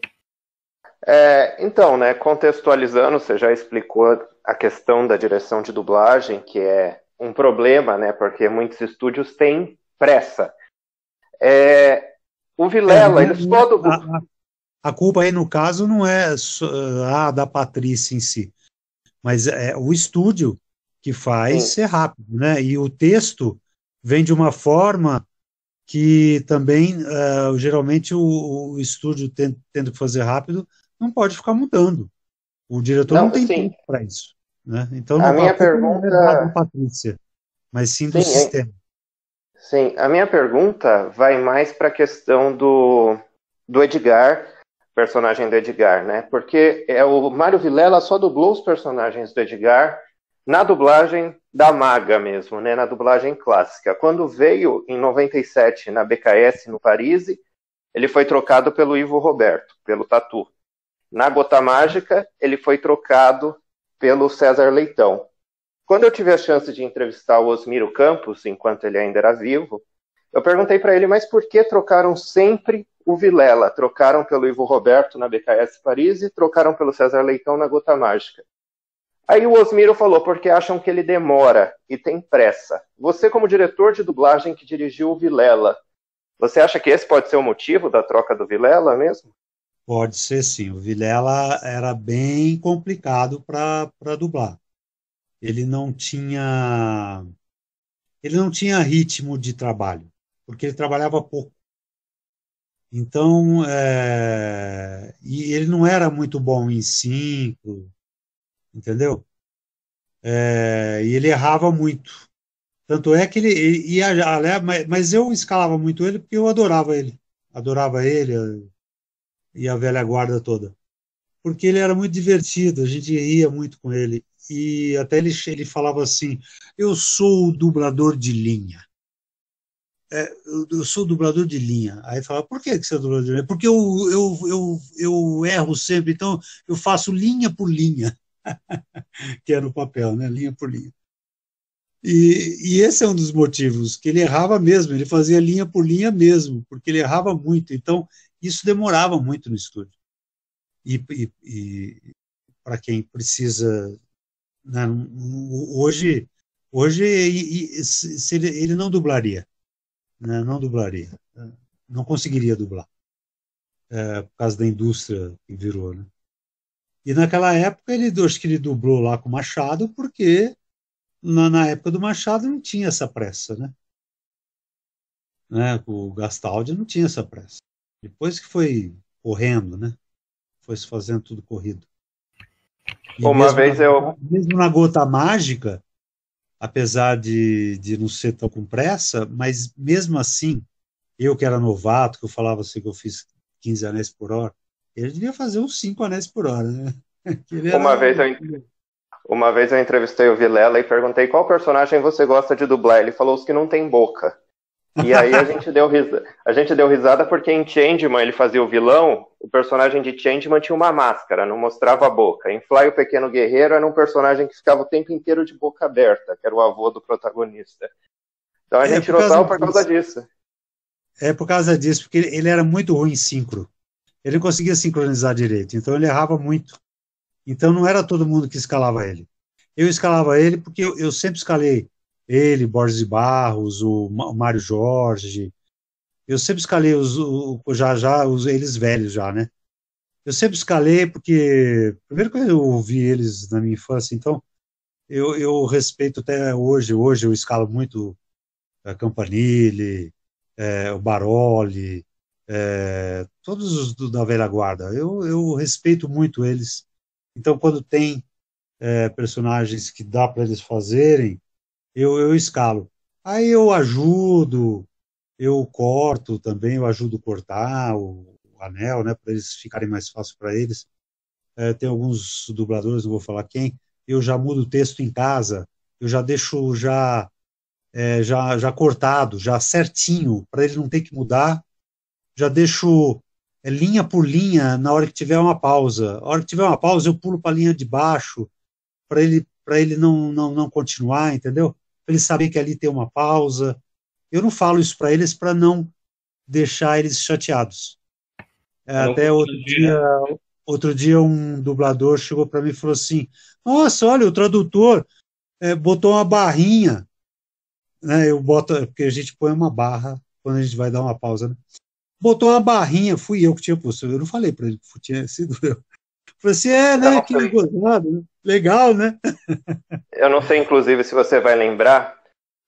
É, então, né, contextualizando, você já explicou a questão da direção de dublagem, que é um problema, né, porque muitos estúdios têm pressa. É, o Vilela, é, ele só do... a, a, culpa aí, no caso, não é a da Patrícia em si, mas é o estúdio que faz Sim. ser rápido, né? E o texto vem de uma forma que também, uh, geralmente, o, o estúdio tem, tendo que fazer rápido, não pode ficar mudando. O diretor não, não tem sim. tempo para isso. Né? Então, a minha pergunta é Patrícia, mas sim do sim, sistema. Sim, a minha pergunta vai mais para a questão do, do Edgar, personagem do Edgar, né? Porque é o Mário Vilela só dublou os personagens do Edgar na dublagem da Maga mesmo, né, na dublagem clássica. Quando veio em 97 na BKS no Paris, ele foi trocado pelo Ivo Roberto, pelo Tatu. Na Gota Mágica, ele foi trocado pelo César Leitão. Quando eu tive a chance de entrevistar o Osmiro Campos, enquanto ele ainda era vivo, eu perguntei para ele, mas por que trocaram sempre o Vilela? Trocaram pelo Ivo Roberto na BKS Paris e trocaram pelo César Leitão na Gota Mágica. Aí o Osmiro falou, porque acham que ele demora e tem pressa. Você, como diretor de dublagem que dirigiu o Vilela, você acha que esse pode ser o motivo da troca do Vilela mesmo? Pode ser sim. O Vilela era bem complicado para dublar. Ele não tinha ele não tinha ritmo de trabalho, porque ele trabalhava pouco. Então, é, e ele não era muito bom em cinco, entendeu? É, e ele errava muito. Tanto é que ele ia, mas eu escalava muito ele porque eu adorava ele, adorava ele e a velha guarda toda, porque ele era muito divertido, a gente ria muito com ele e até ele, ele falava assim: eu sou o dublador de linha. É, eu, eu, sou dublador de linha. Aí falava, por que, que você é dublador de linha? Porque eu, eu, eu, eu erro sempre, então eu faço linha por linha. [laughs] que era o papel, né? linha por linha. E, e, esse é um dos motivos, que ele errava mesmo, ele fazia linha por linha mesmo, porque ele errava muito, então isso demorava muito no estúdio. E, e, e para quem precisa, né, hoje, hoje ele, ele, não dublaria, né, não dublaria, não conseguiria dublar, é, por causa da indústria que virou, né? E naquela época ele acho que ele dublou lá com o Machado, porque na, na época do Machado não tinha essa pressa, né? né? O Gastaldi não tinha essa pressa. Depois que foi correndo, né? Foi se fazendo tudo corrido. E Uma vez na, eu. Mesmo na gota mágica, apesar de, de não ser tão com pressa, mas mesmo assim, eu que era novato, que eu falava assim que eu fiz 15 anéis por hora, ele devia fazer uns 5 anéis por hora, né? [laughs] Uma vez, eu, uma vez eu entrevistei o Vilela e perguntei qual personagem você gosta de dublar. Ele falou os que não tem boca. E aí a gente deu risada, a gente deu risada porque em Changeman ele fazia o vilão, o personagem de Changeman tinha uma máscara, não mostrava a boca. Em Fly o Pequeno Guerreiro era um personagem que ficava o tempo inteiro de boca aberta, que era o avô do protagonista. Então a é, gente tirou tal por causa disso. É por causa disso, porque ele era muito ruim em sincro ele conseguia sincronizar direito, então ele errava muito. Então não era todo mundo que escalava ele. Eu escalava ele porque eu, eu sempre escalei ele, Borges Barros, o, Mário Jorge, Eu sempre escalei os, o, já, já, os, eles velhos já, né? Eu sempre escalei porque, primeiro que eu ouvi eles na minha infância, então eu, eu respeito até hoje, hoje eu escalo muito a Campanile, é, o Baroli, é, todos os do, da velha guarda. Eu, eu respeito muito eles. Então, quando tem é, personagens que dá para eles fazerem, eu, eu escalo. Aí eu ajudo, eu corto também, eu ajudo a cortar o, o anel, né, para eles ficarem mais fácil para eles. É, tem alguns dubladores, não vou falar quem, eu já mudo o texto em casa, eu já deixo já é, já, já cortado, já certinho, para ele não ter que mudar. Já deixo é, linha por linha na hora que tiver uma pausa. A hora que tiver uma pausa, eu pulo para a linha de baixo, para ele, ele não, não, não continuar, entendeu? Para ele saber que ali tem uma pausa. Eu não falo isso para eles para não deixar eles chateados. É, até outro dia, outro dia um dublador chegou para mim e falou assim: Nossa, olha, o tradutor é, botou uma barrinha né, eu boto, porque a gente põe uma barra quando a gente vai dar uma pausa, né? Botou uma barrinha, fui eu que tinha posto, eu não falei para ele que tinha sido eu. Falei assim, é, né, que gozado, né? legal, né? [laughs] Eu não sei, inclusive, se você vai lembrar,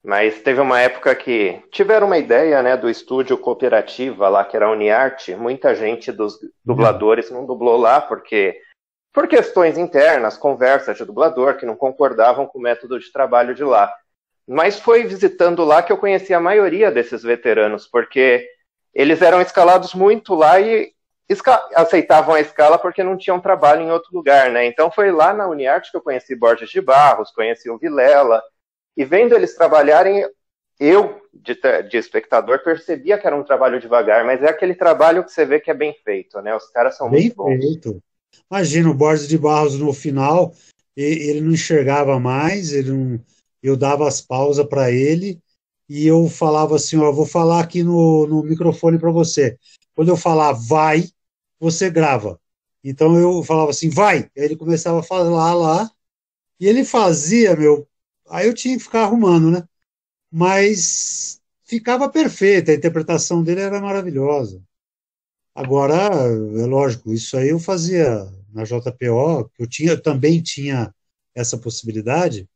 mas teve uma época que tiveram uma ideia, né, do estúdio cooperativa lá, que era a Uniarte, muita gente dos dubladores não dublou lá, porque por questões internas, conversas de dublador que não concordavam com o método de trabalho de lá. Mas foi visitando lá que eu conheci a maioria desses veteranos, porque eles eram escalados muito lá e aceitavam a escala porque não tinham trabalho em outro lugar, né? Então foi lá na Uniarte que eu conheci Borges de Barros, conheci o Vilela, e vendo eles trabalharem, eu, de, de, espectador, percebia que era um trabalho devagar, mas é aquele trabalho que você vê que é bem feito, né? Os caras são bem muito bons. Feito. Imagina o Borges de Barros no final, ele não enxergava mais, ele não eu dava as pausas para ele e eu falava assim, ó, vou falar aqui no, no microfone para você. Quando eu falar vai, você grava. Então eu falava assim, vai. Aí ele começava a falar lá e ele fazia, meu. Aí eu tinha que ficar arrumando, né? Mas ficava perfeito, a interpretação dele era maravilhosa. Agora, é lógico, isso aí eu fazia na JPO, que eu tinha, eu também tinha essa possibilidade,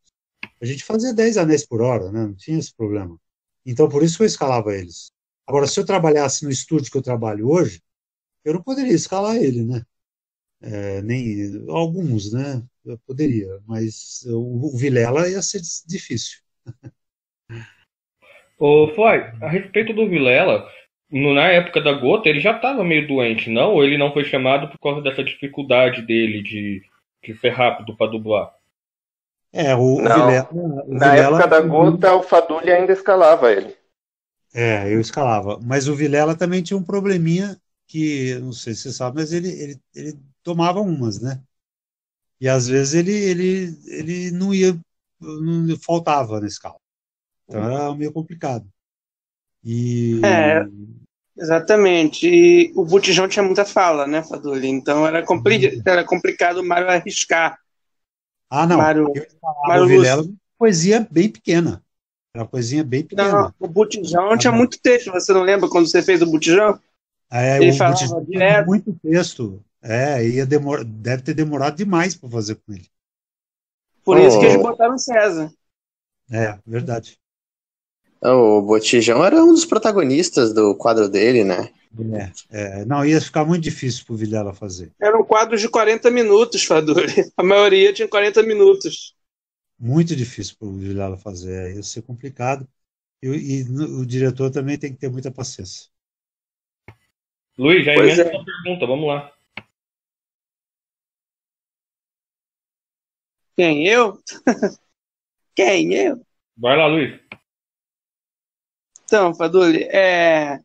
a gente fazia 10 anéis por hora, né? Não tinha esse problema. Então, por isso que eu escalava eles. Agora, se eu trabalhasse no estúdio que eu trabalho hoje, eu não poderia escalar ele, né? É, nem alguns, né? Eu poderia, mas o, o Vilela ia ser difícil. Ô, Floy, a respeito do Vilela, na época da gota, ele já estava meio doente, não? Ou ele não foi chamado por causa dessa dificuldade dele de, de ser rápido para dublar? É, o, Não, Vilela, o na Vilela, época da Gota, o Fadulli ainda escalava ele. É, eu escalava. Mas o Vilela também tinha um probleminha que, não sei se você sabe, mas ele, ele, ele tomava umas, né? E às vezes ele, ele, ele não ia, não faltava na escala. Então era meio complicado. E... É, exatamente. E o Botijão tinha muita fala, né, Fadulli? Então era, compli era complicado o Mário arriscar ah, não. Mário, Mário Vilela, poesia bem pequena. Era uma poesia bem pequena. Não, o Botijão ah, tinha não. muito texto. Você não lembra quando você fez o Botijão? É, ele o falava direto. muito texto. É, ia demor... deve ter demorado demais para fazer com ele. Por oh. isso que eles botaram César. É, verdade. O Botijão era um dos protagonistas do quadro dele, né? É, é, não, ia ficar muito difícil para o Vilela fazer. Eram quadros de 40 minutos, Faduri. A maioria tinha 40 minutos. Muito difícil para o Vilela fazer, ia ser complicado. E, e, o diretor também tem que ter muita paciência. Luiz, já emenda é. a pergunta, vamos lá. Quem, eu? [laughs] Quem, eu? Vai lá, Luiz. Então, Faduli, é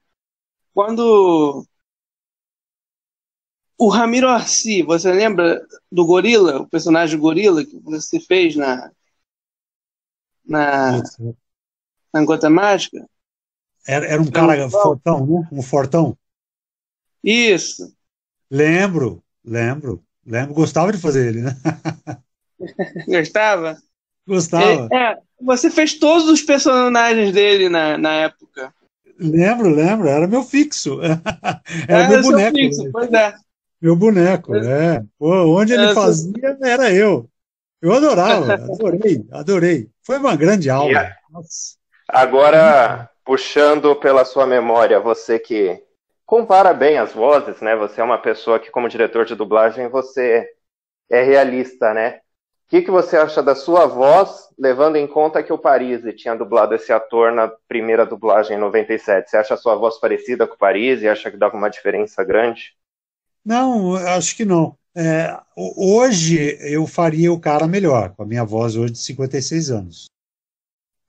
quando o Ramiro Arci, você lembra do Gorila, o personagem Gorila que você fez na na, na Gota Mágica? Era, era um cara um fortão, né? Um fortão. Isso. Lembro, lembro, lembro. Gostava de fazer ele, né? [laughs] Gostava? Gostava. É, é, você fez todos os personagens dele na, na época. Lembro, lembro, era meu fixo. [laughs] Era, meu boneco. Fixo, pois é. Meu boneco, é. Pô, onde ele fazia, era eu. Eu adorava, [laughs] adorei, adorei. Foi uma grande aula. Agora, puxando pela sua memória, você que compara bem as vozes, né? Você é uma pessoa que, como diretor de dublagem, você é realista, né? O que, que você acha da sua voz, levando em conta que o Parisi tinha dublado esse ator na primeira dublagem em 97? Você acha a sua voz parecida com o Parisi? Acha que dava uma diferença grande? Não, acho que não. É, hoje eu faria o cara melhor, com a minha voz hoje de 56 anos.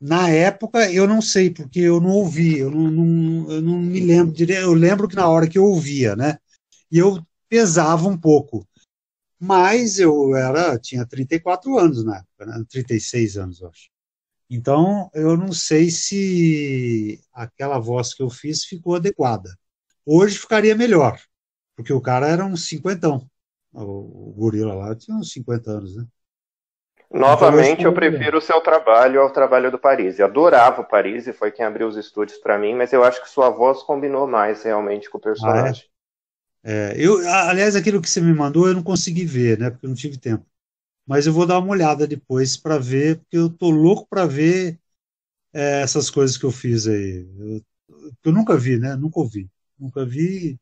Na época eu não sei, porque eu não ouvi, eu não, não, eu não me lembro direito. Eu lembro que na hora que eu ouvia, né? E eu pesava um pouco. Mas eu era, tinha 34 anos na época, né? 36 anos, eu acho. Então, eu não sei se aquela voz que eu fiz ficou adequada. Hoje ficaria melhor, porque o cara era um cinquentão. O, o gorila lá tinha uns 50 anos, né? Novamente, então, eu, eu prefiro o seu trabalho ao trabalho do Paris. Eu adorava o Paris e foi quem abriu os estúdios para mim, mas eu acho que sua voz combinou mais realmente com o personagem. É? Eu, aliás, aquilo que você me mandou eu não consegui ver, né? Porque eu não tive tempo. Mas eu vou dar uma olhada depois para ver, porque eu tô louco para ver é, essas coisas que eu fiz aí. Eu, eu nunca vi, né? Nunca ouvi. Nunca vi.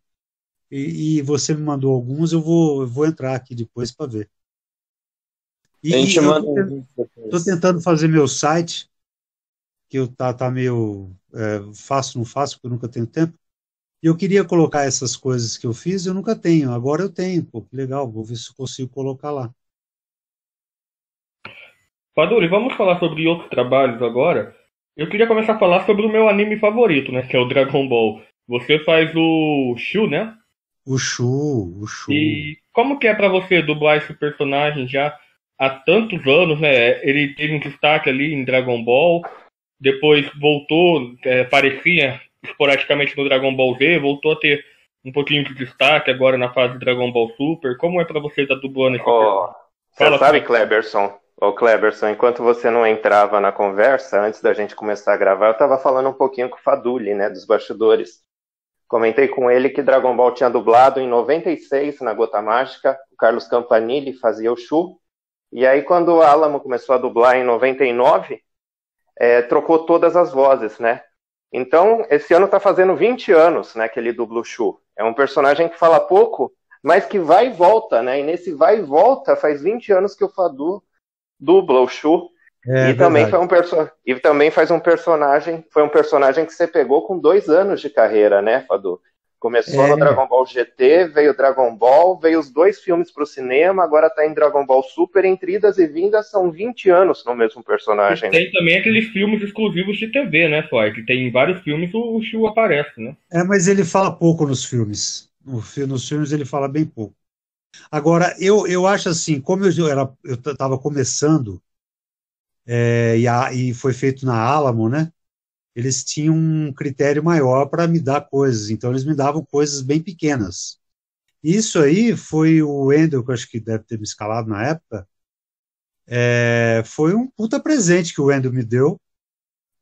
E, e, você me mandou alguns, eu vou, eu vou entrar aqui depois para ver. E, tô, tentando fazer meu site, que eu tá, tá meio é, faço, não faço, porque eu nunca tenho tempo. E eu queria colocar essas coisas que eu fiz, eu nunca tenho. Agora eu tenho, pô, que legal, vou ver se eu consigo colocar lá. Paduri, vamos falar sobre outros trabalhos agora. Eu queria começar a falar sobre o meu anime favorito, né, que é o Dragon Ball. Você faz o Shu, né? O Shu, o Shu. E como que é para você dublar esse personagem já há tantos anos, né? Ele teve um destaque ali em Dragon Ball, depois voltou, é, parecia esporadicamente no Dragon Ball Z, voltou a ter um pouquinho de destaque agora na fase Dragon Ball Super. Como é para você estar tá dublando esse oh, Você sabe, Kleberson, ô Kleberson, enquanto você não entrava na conversa, antes da gente começar a gravar, eu estava falando um pouquinho com o Faduli, né, dos bastidores. Comentei com ele que Dragon Ball tinha dublado em 96 na Gota Mágica, o Carlos Campanile fazia o Shu, e aí quando o Alamo começou a dublar em 99, é, trocou todas as vozes, né? Então, esse ano está fazendo 20 anos né, que ele dubla o Shu. É um personagem que fala pouco, mas que vai e volta, né? E nesse vai e volta faz 20 anos que o Fadu dubla o Shu. É, e, também foi um perso e também faz um personagem, foi um personagem que você pegou com dois anos de carreira, né, Fadu? Começou é. no Dragon Ball GT, veio Dragon Ball, veio os dois filmes para o cinema, agora está em Dragon Ball Super. Entre idas e vindas, são 20 anos no mesmo personagem. E tem também aqueles filmes exclusivos de TV, né, Foy? Que tem em vários filmes o Shu aparece, né? É, mas ele fala pouco nos filmes. Nos filmes ele fala bem pouco. Agora, eu, eu acho assim, como eu era, eu estava começando, é, e, a, e foi feito na Alamo, né? Eles tinham um critério maior para me dar coisas, então eles me davam coisas bem pequenas. Isso aí foi o Wendel, que eu acho que deve ter me escalado na época, é, foi um puta presente que o Wendel me deu,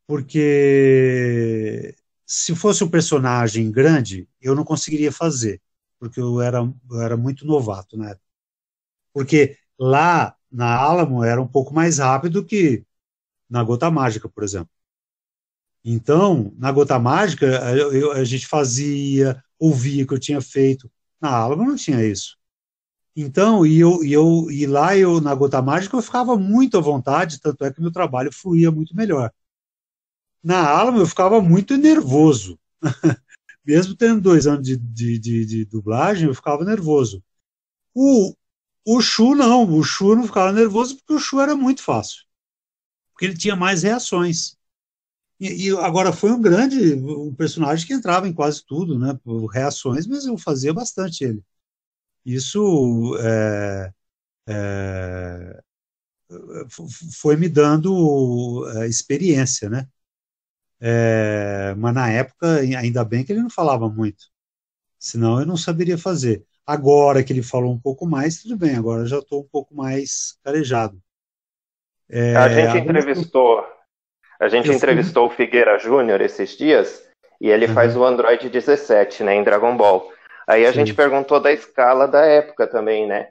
porque se fosse um personagem grande, eu não conseguiria fazer, porque eu era, eu era muito novato na época. Porque lá na Alamo era um pouco mais rápido que na Gota Mágica, por exemplo. Então, na Gota Mágica, eu, a gente fazia, ouvia o que eu tinha feito. Na Alba não tinha isso. Então, e, eu, e, eu, e lá eu, na Gota Mágica, eu ficava muito à vontade, tanto é que meu trabalho fluía muito melhor. Na Alma, eu ficava muito nervoso. [laughs] Mesmo tendo dois anos de, de, de, de, dublagem, eu ficava nervoso. O, o Chu, não. O Chu não ficava nervoso porque o Chu era muito fácil. Porque ele tinha mais reações. E, e, agora foi um grande, um personagem que entrava em quase tudo, né? Reações, mas eu fazia bastante ele. Isso é, é, foi me dando é, experiência, né? É, mas na época, ainda bem que ele não falava muito, senão eu não saberia fazer. Agora que ele falou um pouco mais, tudo bem, agora já estou um pouco mais carejado. É, a gente entrevistou a gente entrevistou o Figueira Júnior esses dias E ele uhum. faz o Android 17, né, em Dragon Ball. Aí a Sim. gente perguntou da escala da época também, né?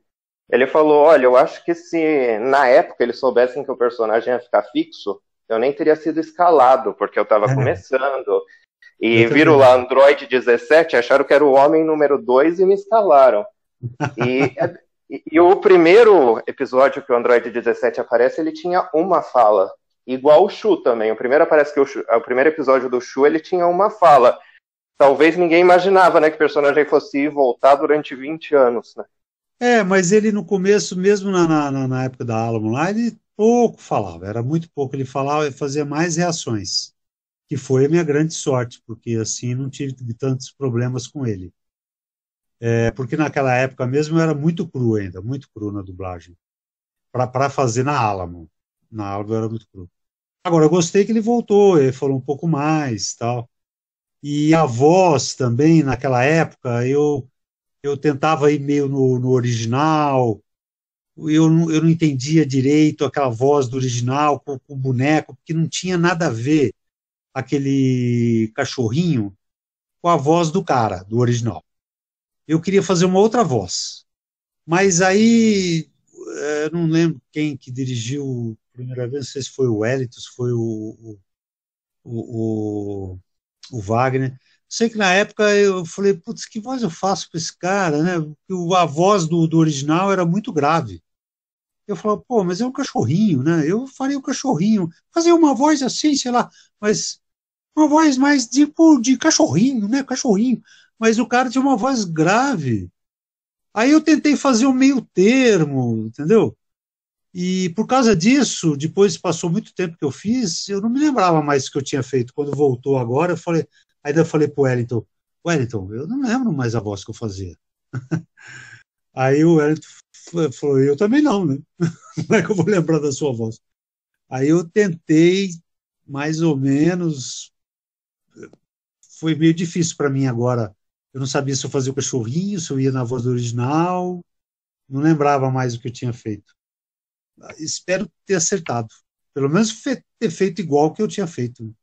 Ele falou: Olha, eu acho que se na época eles soubessem que o personagem ia ficar fixo, eu nem teria sido escalado, porque eu estava é. começando. E viram lá Android 17, acharam que era o homem número 2 e me escalaram. [laughs] E, e, e, o primeiro episódio que o Android 17 aparece, ele tinha uma fala. Igual o Shu também. O primeiro aparece que o, Shu, o primeiro episódio do Shu ele tinha uma fala. Talvez ninguém imaginava, né, que o personagem fosse voltar durante 20 anos, né? É, mas ele no começo, mesmo na, na, na época da Alamo lá, ele pouco falava, era muito pouco. Ele falava e fazia mais reações, que foi a minha grande sorte, porque assim não tive tantos problemas com ele. É, porque naquela época mesmo era muito cru ainda, muito cru na dublagem, para fazer na Alamo. Na Alamo era muito cru. Agora, eu gostei que ele voltou, ele falou um pouco mais tal. E a voz também, naquela época, eu eu tentava ir meio no, no original, eu não, eu não entendia direito aquela voz do original com, com, o boneco, porque não tinha nada a ver aquele cachorrinho com a voz do cara, do original. Eu queria fazer uma outra voz. Mas aí, eu não lembro quem que dirigiu primeira vez, não sei se foi o Wellington, se foi o, o, o, o Wagner. Sei que na época eu falei, putz, que voz eu faço com esse cara, né? Porque a voz do, do original era muito grave. Eu falava, pô, mas é um cachorrinho, né? Eu faria um cachorrinho, fazer uma voz assim, sei lá, mas uma voz mais tipo de cachorrinho, né? Cachorrinho. Mas o cara tinha uma voz grave. Aí eu tentei fazer um meio termo, entendeu? E por causa disso, depois passou muito tempo que eu fiz, eu não me lembrava mais o que eu tinha feito. Quando voltou agora, eu falei, Aí eu falei pro Wellington, Wellington, eu não lembro mais a voz que eu fazia. [laughs] Aí o Wellington falou, eu também não, né? [laughs] Como é que eu vou lembrar da sua voz? Aí eu tentei, mais ou menos, foi meio difícil para mim agora. Eu não sabia se eu fazia o cachorrinho, se eu ia na voz do original, não lembrava mais o que eu tinha feito. Espero ter acertado. Pelo menos ter feito igual que eu tinha feito.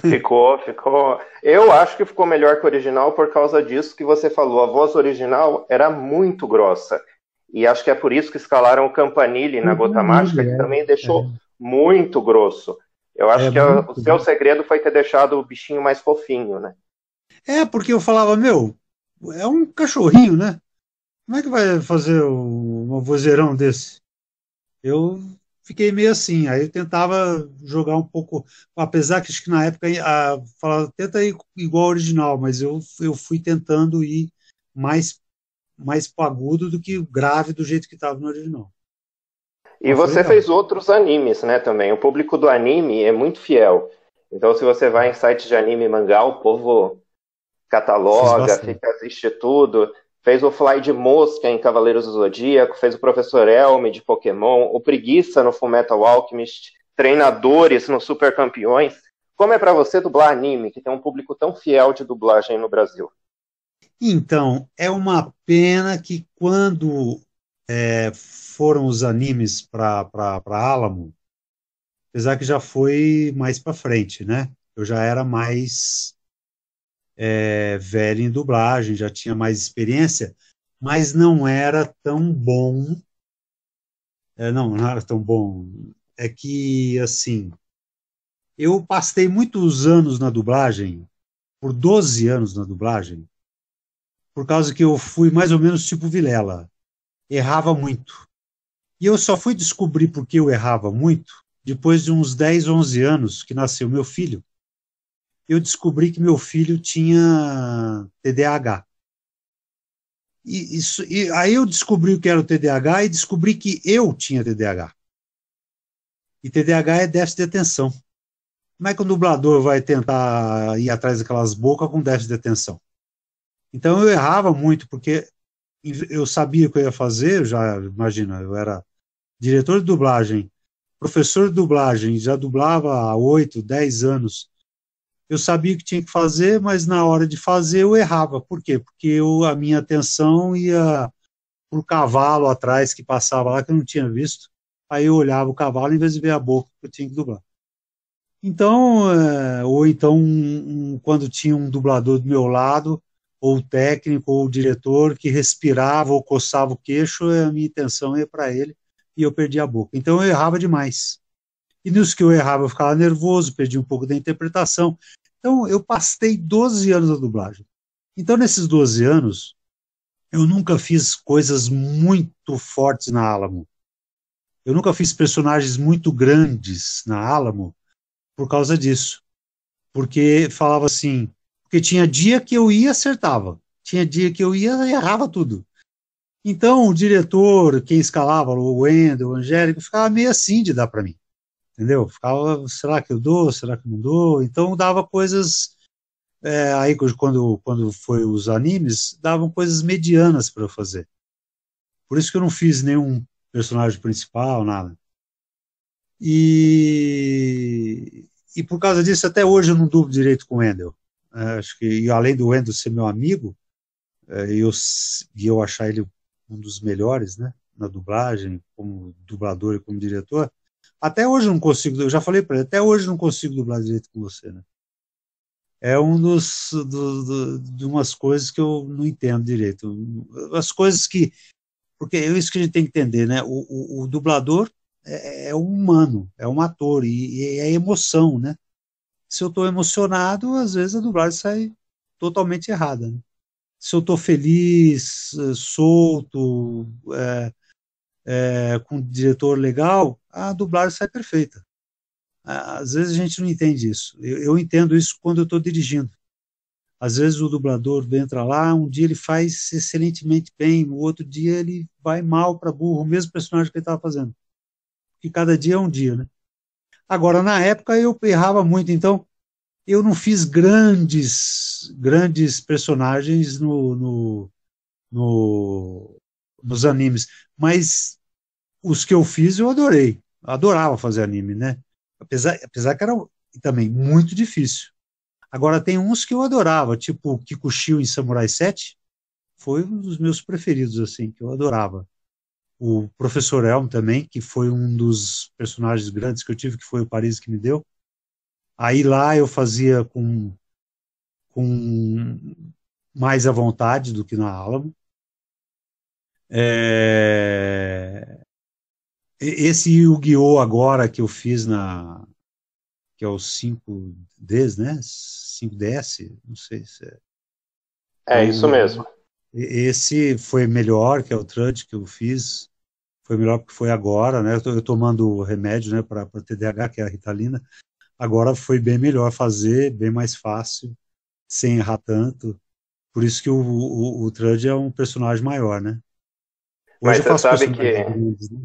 Ficou, ficou. Eu acho que ficou melhor que o original por causa disso que você falou. A voz original era muito grossa. E acho que é por isso que escalaram o Campanile na Gota Mágica, que é, também deixou é. muito grosso. Eu acho é que a, o seu segredo foi ter deixado o bichinho mais fofinho, né? É, porque eu falava, meu, é um cachorrinho, né? Como é que vai fazer um vozeirão desse? Eu fiquei meio assim. Aí eu tentava jogar um pouco, apesar que acho que na época a, falava, tenta ir igual ao original, mas eu, eu fui tentando ir mais, mais pagudo do que grave do jeito que estava no original. E você fez outros animes, né, também. O público do anime é muito fiel. Então, se você vai em sites de anime e mangá, o povo cataloga, fica, assiste tudo fez o Fly de Mosca em Cavaleiros do Zodíaco, fez o Professor Elme de Pokémon, o Preguiça no Fullmetal Alchemist, treinadores no Super Campeões. Como é para você dublar anime, que tem um público tão fiel de dublagem no Brasil? Então, é uma pena que quando é, foram os animes para Alamo, apesar que já foi mais para frente, né? Eu já era mais é, velho em dublagem, já tinha mais experiência, mas não era tão bom. É, não, não era tão bom. É que, assim, eu passei muitos anos na dublagem, por 12 anos na dublagem, por causa que eu fui mais ou menos tipo Vilela. Errava muito. E eu só fui descobrir por que eu errava muito depois de uns 10, 11 anos que nasceu meu filho eu descobri que meu filho tinha TDAH. E, isso, e aí eu descobri o que era o TDAH e descobri que eu tinha TDAH. E TDAH é déficit de atenção. Como é que o dublador vai tentar ir atrás daquelas bocas com déficit de atenção? Então eu errava muito, porque eu sabia o que eu ia fazer, já imagina, eu era diretor de dublagem, professor de dublagem, já dublava há oito, dez anos, eu sabia que tinha que fazer, mas na hora de fazer eu errava. Por quê? Porque eu, a minha atenção ia para o cavalo atrás que passava lá, que eu não tinha visto. Aí eu olhava o cavalo em vez de ver a boca que eu tinha que dublar. Então, é, ou então, um, um, quando tinha um dublador do meu lado, ou o técnico, ou o diretor, que respirava ou coçava o queixo, a minha intenção ia para ele e eu perdia a boca. Então, eu errava demais. E nos que eu errava, eu ficava nervoso, perdi um pouco da interpretação. Então, eu passei 12 anos na dublagem. Então, nesses 12 anos, eu nunca fiz coisas muito fortes na Alamo. Eu nunca fiz personagens muito grandes na Alamo, por causa disso. Porque falava assim, porque tinha dia que eu ia acertava, tinha dia que eu ia errava tudo. Então o diretor, quem escalava, o Wendel, o Angélico, ficava meio assim de dar para mim. Entendeu? Ficava, será que eu dou, será que não dou? Então dava coisas é, aí quando quando foi os animes, davam coisas medianas para fazer. Por isso que eu não fiz nenhum personagem principal, nada. E, e por causa disso, até hoje eu não dublo direito com o Wendel. É, acho que, e além do Wendel ser meu amigo, é, eu, e eu achar ele um dos melhores, né, na dublagem, como dublador e como diretor, até hoje não consigo, eu já falei para ele, até hoje não consigo dublar direito com você, né. É um dos, do, do, de umas coisas que eu não entendo direito. As coisas que, porque é isso que a gente tem que entender, né, o, o, o dublador é, é um humano, é um ator, e, e é emoção, né? Se eu estou emocionado, às vezes a dublagem sai totalmente errada. Né? Se eu estou feliz, eh, solto, é, é, com um diretor legal, a dublagem sai perfeita. Às vezes a gente não entende isso. Eu, eu entendo isso quando eu estou dirigindo. Às vezes o dublador entra lá, um dia ele faz excelentemente bem, no outro dia ele vai mal para burro, o mesmo personagem que ele estava fazendo que cada dia é um dia, né? Agora, na época eu errava muito, então eu não fiz grandes, grandes personagens no, no, no, nos animes, mas os que eu fiz eu adorei, adorava fazer anime, né? Apesar, apesar que era também muito difícil. Agora tem uns que eu adorava, tipo Kikushio em Samurai 7, foi um dos meus preferidos, assim, que eu adorava o professor Elm também, que foi um dos personagens grandes que eu tive, que foi o Paris que me deu. Aí lá eu fazia com, com mais à vontade do que na Alamo. É... Esse Yu-Gi-Oh! agora que eu fiz na. que é o 5Ds, né? 5DS, não sei se é. É, isso mesmo. Esse foi melhor, que é o Trud que eu fiz. Foi melhor porque foi agora, né? Eu, tô, eu tomando remédio, né, para TDAH, que é a Ritalina. Agora foi bem melhor fazer, bem mais fácil, sem errar tanto. Por isso que o, o, o Trud é um personagem maior, né? Hoje Mas você sabe que. Grandes, né?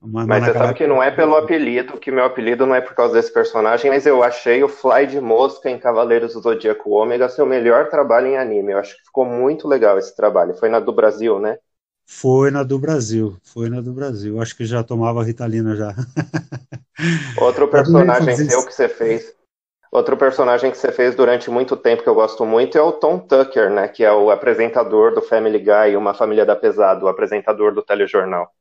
Mas, mas você sabe que não é pelo apelido, que meu apelido não é por causa desse personagem, mas eu achei o Fly de Mosca em Cavaleiros do Zodíaco Ômega seu melhor trabalho em anime. Eu acho que ficou muito legal esse trabalho. Foi na do Brasil, né? Foi na do Brasil, foi na do Brasil. Acho que já tomava Ritalina já. [laughs] Outro personagem seu que você fez. Outro personagem que você fez durante muito tempo que eu gosto muito é o Tom Tucker, né? Que é o apresentador do Family Guy, Uma Família da Pesada, o apresentador do telejornal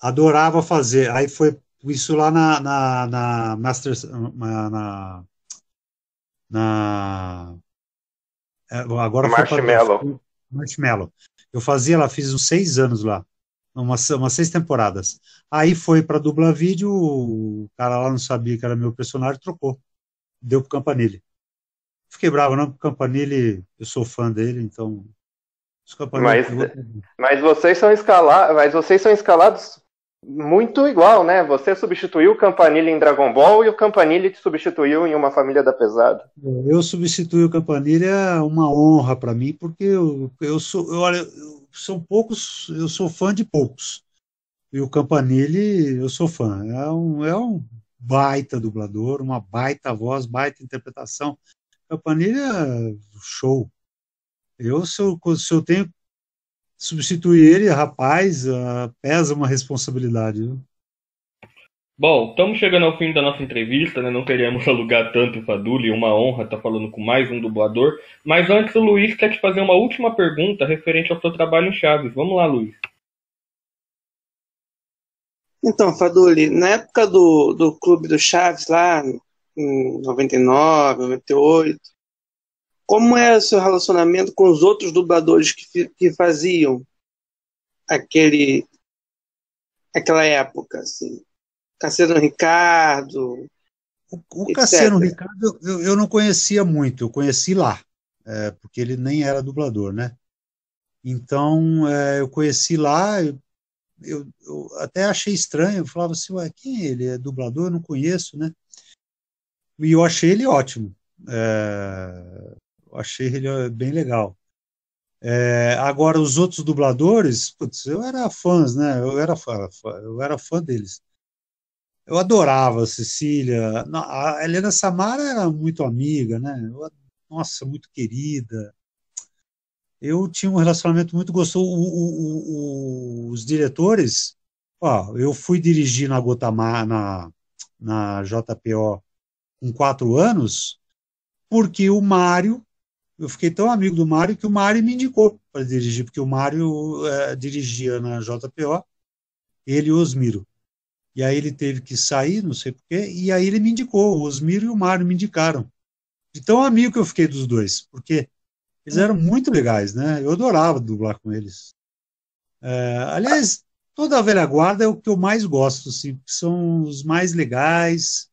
adorava fazer. Aí foi isso lá na, na, na Masters. Na, na, é, agora Marshmallow. Marshmallow. Eu fazia lá, fiz uns seis anos lá. Umas, umas seis temporadas. Aí foi para dubla vídeo, o cara lá não sabia que era meu personagem, trocou. Deu pro Campanile. Fiquei bravo, não, porque o Campanile, eu sou fã dele, então. Mas, mas vocês são escalados, mas vocês são escalados muito igual, né? Você substituiu o Campanile em Dragon Ball e o Campanile te substituiu em Uma Família da Pesada. Eu substituir o Campanile é uma honra para mim, porque eu, eu sou, eu, olha, são poucos, eu sou fã de poucos. E o Campanile, eu sou fã. É um, é um baita dublador, uma baita voz, baita interpretação. Campanile é show. Eu, se eu, se eu tenho substituir ele, rapaz, uh, pesa uma responsabilidade. Viu? Bom, estamos chegando ao fim da nossa entrevista, né? Não queremos [laughs] alugar tanto o Faduli, uma honra estar falando com mais um dublador. Mas antes o Luiz quer te fazer uma última pergunta referente ao seu trabalho em Chaves. Vamos lá, Luiz. Então, Faduli, na época do, do Clube do Chaves, lá em 99, 98. Como era o seu relacionamento com os outros dubladores que, que faziam aquele aquela época, assim? Cassiano Ricardo. O, o Cassiano Ricardo eu, eu não conhecia muito, eu conheci lá, é, porque ele nem era dublador, né? Então é, eu conheci lá, eu, eu, eu, até achei estranho, eu falava assim, ué, quem é ele? É dublador? Eu não conheço, né? E eu achei ele ótimo. É, achei ele bem legal. É, agora, os outros dubladores, putz, eu era fãs, né? Eu era fã, eu era fã deles. Eu adorava a Cecília. A Helena Samara era muito amiga, né? Eu, nossa, muito querida. Eu tinha um relacionamento muito gostoso. O, o, o, os diretores, ó, eu fui dirigir na Gotamar, na, na JPO com quatro anos, porque o Mário eu fiquei tão amigo do Mário que o Mário me indicou para dirigir, porque o Mário é, dirigia na JPO, ele e o Osmiro. E aí ele teve que sair, não sei porquê, e aí ele me indicou, o Osmiro e o Mário me indicaram. De tão amigo que eu fiquei dos dois, porque eles eram muito legais, né? Eu adorava dublar com eles. É, aliás, toda a velha guarda é o que eu mais gosto, assim, são os mais legais,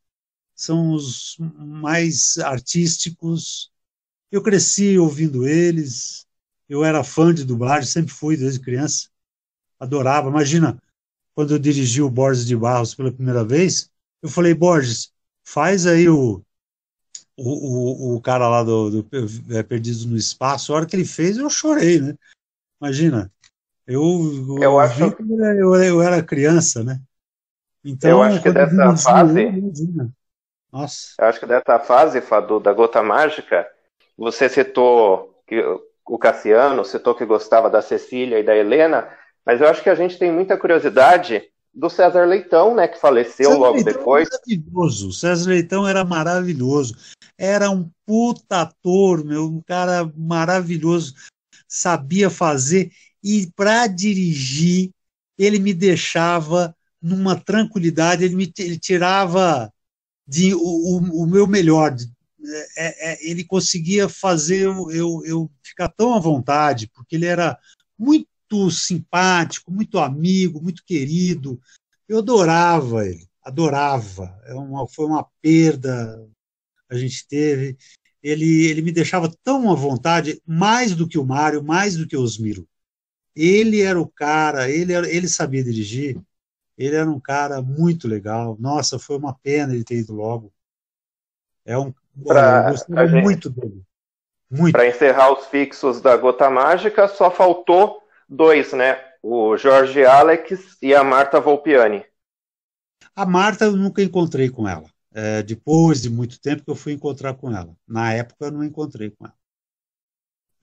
são os mais artísticos, eu cresci ouvindo eles, eu era fã de dublagem, sempre fui desde criança, adorava. Imagina, quando eu dirigi o Borges de Barros pela primeira vez, eu falei, Borges, faz aí o, o, o, o cara lá do, do é, Perdidos no Espaço. A hora que ele fez, eu chorei, né? Imagina, eu, eu, acho eu, eu, era criança, né? Então, eu acho que dessa fase. Nossa. Eu acho que dessa fase, Fadu, da Gota Mágica, você citou que, o Cassiano, citou que gostava da Cecília e da Helena, mas eu acho que a gente tem muita curiosidade do César Leitão, né, que faleceu César logo Leitão depois. Maravilhoso. César Leitão era maravilhoso. Era um puta ator, meu, um cara maravilhoso. Sabia fazer e para dirigir ele me deixava numa tranquilidade, ele me ele tirava de, o, o, o meu melhor é, é, ele conseguia fazer eu, eu, ficar tão à vontade, porque ele era muito simpático, muito amigo, muito querido. Eu adorava ele, adorava. É uma, foi uma perda a gente teve. Ele, ele me deixava tão à vontade, mais do que o Mário, mais do que o Osmiro. Ele era o cara, ele, era, ele sabia dirigir, ele era um cara muito legal. Nossa, foi uma pena ele ter ido logo. É um, Pra, gente, muito dele. Muito. Para encerrar os fixos da Gota Mágica, só faltou dois, né? O Jorge Alex e a Marta Volpiani. A Marta eu nunca encontrei com ela. É, depois de muito tempo que eu fui encontrar com ela. Na época eu não encontrei com ela.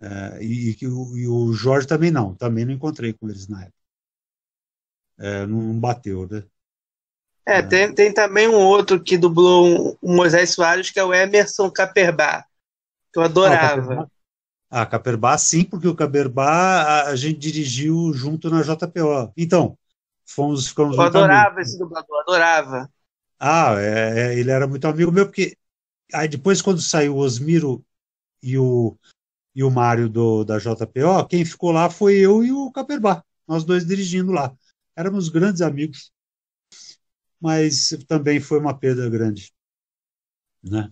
É, e, e, e, o Jorge também não, também não encontrei com eles na época. É, não bateu, né? É, tem, tem também um outro que dublou o Moisés Soares, que é o Emerson Caperbá, que eu adorava. Ah, Caperbá sim, porque o Caperbá a, a, gente dirigiu junto na JPO. Então, fomos ficamos Eu adorava esse dublador, adorava. Ah, é, é, ele era muito amigo meu, porque aí depois quando saiu o Osmiro e o, e o Mário do, da JPO, quem ficou lá foi eu e o Caperbá, nós dois dirigindo lá. Éramos grandes amigos mas também foi uma perda grande. Né?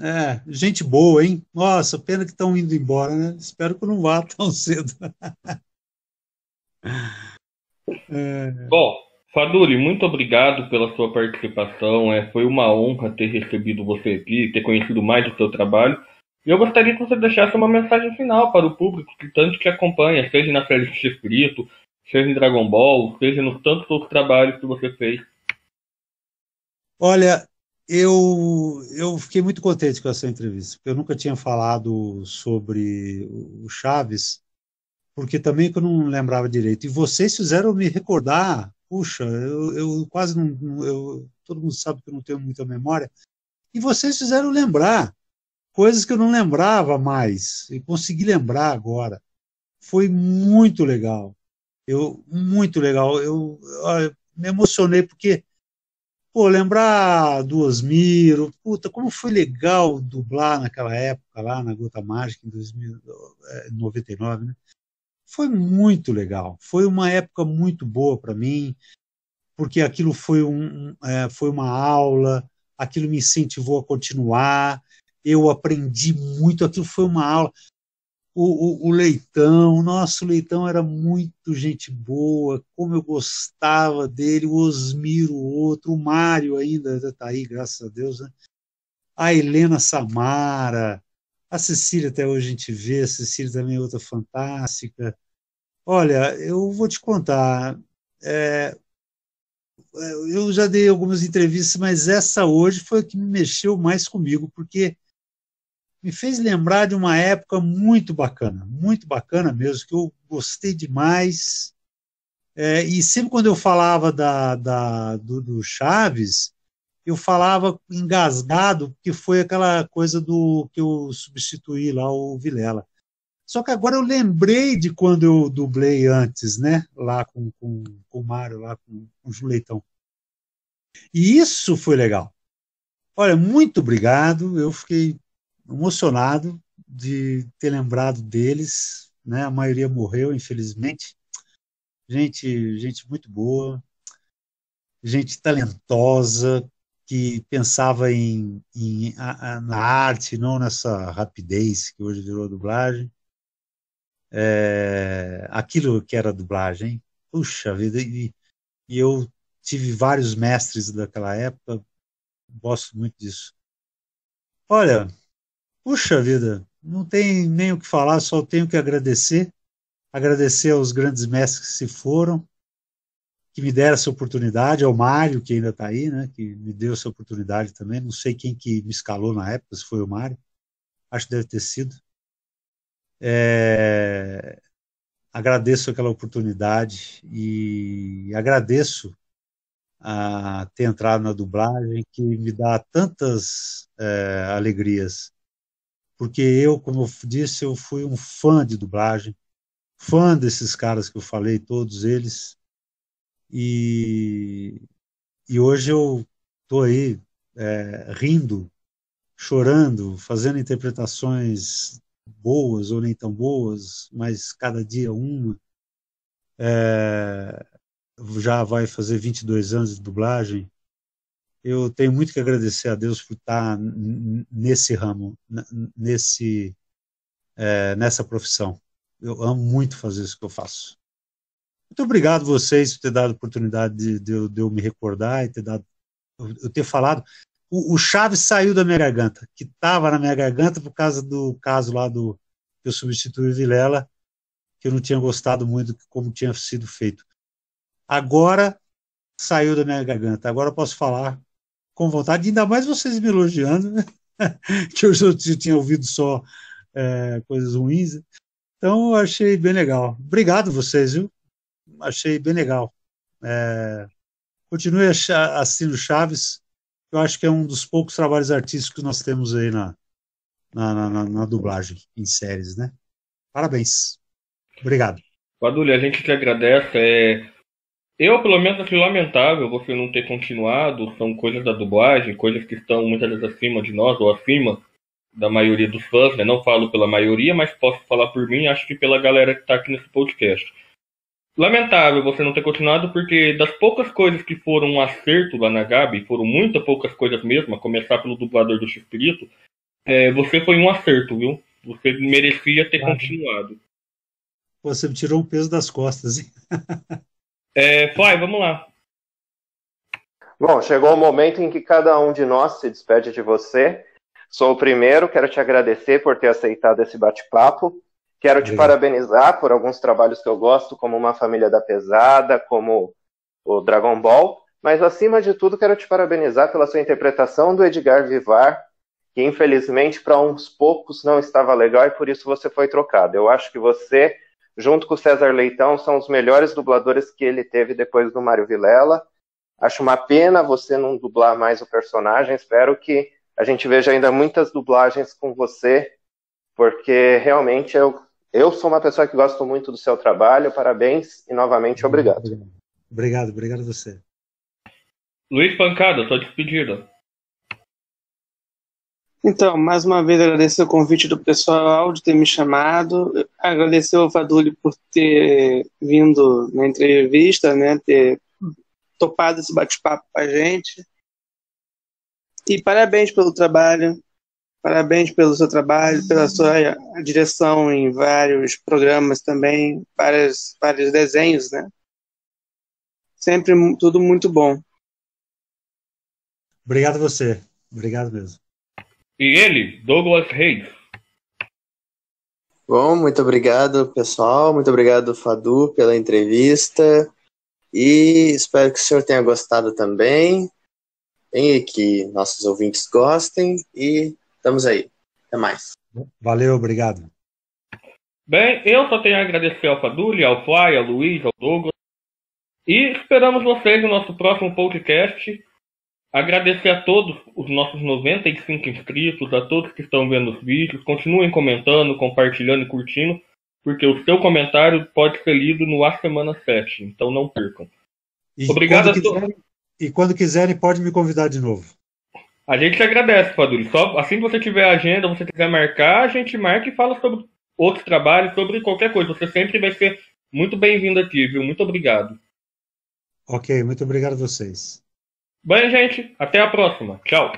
É, gente boa, hein? Nossa, pena que estão indo embora, né? Espero que não vá [laughs] tão cedo. é... Bom, Faduli, muito obrigado pela sua participação. É, foi uma honra ter recebido você aqui, ter conhecido mais do seu trabalho. E eu gostaria que você deixasse uma mensagem final para o público que tanto te acompanha, seja na série de Espírito, seja em Dragon Ball, seja nos tantos outros trabalhos que você fez. Olha, eu, eu fiquei muito contente com essa entrevista, porque eu nunca tinha falado sobre o Chaves, porque também que eu não lembrava direito. E vocês fizeram me recordar, puxa, eu, eu quase não. Eu, todo mundo sabe que eu não tenho muita memória, e vocês fizeram lembrar coisas que eu não lembrava mais, e consegui lembrar agora. Foi muito legal. Eu, muito legal. Eu, eu me emocionei, porque Pô, lembrar do Osmiro, puta, como foi legal dublar naquela época lá na Gota Mágica, em 1999, né? Foi muito legal. Foi uma época muito boa para mim, porque aquilo foi, um, é, foi uma aula, aquilo me incentivou a continuar, eu aprendi muito, aquilo foi uma aula. O, o, o, Leitão, nosso Leitão era muito gente boa, como eu gostava dele, o Osmiro, o outro, o Mário ainda está aí, graças a Deus, né? A Helena Samara, a Cecília até hoje a gente vê, a Cecília também é outra fantástica. Olha, eu vou te contar, é, eu já dei algumas entrevistas, mas essa hoje foi a que me mexeu mais comigo, porque me fez lembrar de uma época muito bacana, muito bacana mesmo, que eu gostei demais. É, e sempre quando eu falava da, da do, do, Chaves, eu falava engasgado, porque foi aquela coisa do que eu substituí lá o Vilela. Só que agora eu lembrei de quando eu dublei antes, né? Lá com, com, com o Mário, lá com, com o Juleitão. E isso foi legal. Olha, muito obrigado. Eu fiquei emocionado de ter lembrado deles. Né? A maioria morreu, infelizmente. Gente, gente muito boa, gente talentosa, que pensava em, em a, a, na arte, não nessa rapidez que hoje virou dublagem é, aquilo que era dublagem. Puxa vida, e, e eu tive vários mestres daquela época, gosto muito disso. Olha, puxa vida, não tem nem o que falar, só tenho que agradecer. Agradecer aos grandes mestres que se foram, que me deram essa oportunidade, ao Mário, que ainda está aí, né, que me deu essa oportunidade também. Não sei quem que me escalou na época, se foi o Mário, acho que deve ter sido. É, agradeço aquela oportunidade e agradeço a ter entrado na dublagem que me dá tantas é, alegrias. Porque eu, como eu disse, eu fui um fã de dublagem, fã desses caras que eu falei, todos eles. E, e hoje eu estou aí é, rindo, chorando, fazendo interpretações boas ou nem tão boas, mas cada dia uma. É, já vai fazer 22 anos de dublagem. Eu tenho muito que agradecer a Deus por estar nesse ramo, nesse, é, nessa profissão. Eu amo muito fazer isso que eu faço. Muito obrigado vocês por ter dado a oportunidade de, de, eu, de eu me recordar e ter dado, eu ter falado o, o Chaves saiu da minha garganta, que estava na minha garganta por causa do caso lá do que eu substituí Vilela, que eu não tinha gostado muito de como tinha sido feito. Agora saiu da minha garganta, agora eu posso falar com vontade, ainda mais vocês me elogiando, né? [laughs] que eu já tinha ouvido só é, coisas ruins. Então, eu achei bem legal. Obrigado vocês, viu? Achei bem legal. É, continue assistindo Chaves eu acho que é um dos poucos trabalhos artísticos que nós temos aí na, na, na, na dublagem, em séries, né? Parabéns. Obrigado. Padulha, a gente te agradece. É... Eu, pelo menos, acho lamentável você não ter continuado. São coisas da dublagem, coisas que estão muitas vezes acima de nós ou acima da maioria dos fãs, né? Não falo pela maioria, mas posso falar por mim, acho que pela galera que está aqui nesse podcast lamentável você não ter continuado, porque das poucas coisas que foram um acerto lá na Gabi, foram muitas poucas coisas mesmo, a começar pelo dublador do X-Espírito, é, você foi um acerto, viu? Você merecia ter ah, continuado. Você me tirou um peso das costas, hein? [laughs] é, vai, vamos lá. Bom, chegou o momento em que cada um de nós se despede de você. Sou o primeiro, quero te agradecer por ter aceitado esse bate-papo. Quero te parabenizar por alguns trabalhos que eu gosto, como Uma Família da Pesada, como o Dragon Ball, mas acima de tudo quero te parabenizar pela sua interpretação do Edgar Vivar, que infelizmente para uns poucos não estava legal e por isso você foi trocado. Eu acho que você, junto com o César Leitão, são os melhores dubladores que ele teve depois do Mário Vilela. Acho uma pena você não dublar mais o personagem. Espero que a gente veja ainda muitas dublagens com você, porque realmente eu eu sou uma pessoa que gosto muito do seu trabalho, parabéns e novamente obrigado. Obrigado, obrigado a você. Luiz Pancada, sua despedida. Então, mais uma vez agradecer o convite do pessoal de ter me chamado, agradecer ao Faduli por ter vindo na entrevista, né, ter topado esse bate-papo com a gente. E parabéns pelo trabalho, parabéns pelo seu trabalho, pela sua direção em vários programas também, vários, vários desenhos, né? Sempre tudo muito bom. Obrigado a você. Obrigado mesmo. E ele, Douglas Reis. Bom, muito obrigado, pessoal. Muito obrigado, Fadu, pela entrevista. E espero que o senhor tenha gostado também. E que nossos ouvintes gostem. E estamos aí. Até mais. Valeu, obrigado. Bem, eu só tenho a agradecer ao Faduli, ao Fly, ao Luiz, ao Douglas. E esperamos vocês no nosso próximo podcast. Agradecer a todos os nossos 95 inscritos, a todos que estão vendo os vídeos. Continuem comentando, compartilhando e curtindo, porque o seu comentário pode ser lido no A Semana 7, então não percam. E Obrigado a todos. quiserem- E quando quiserem, pode me convidar de novo. A gente agradece, Faduli. Só assim que você tiver a agenda, você quiser marcar, a gente marca e fala sobre outros trabalhos, sobre qualquer coisa. Você sempre vai ser muito bem-vindo aqui, viu? Muito obrigado. Ok, muito obrigado a vocês. Bem, gente, até a próxima. Tchau.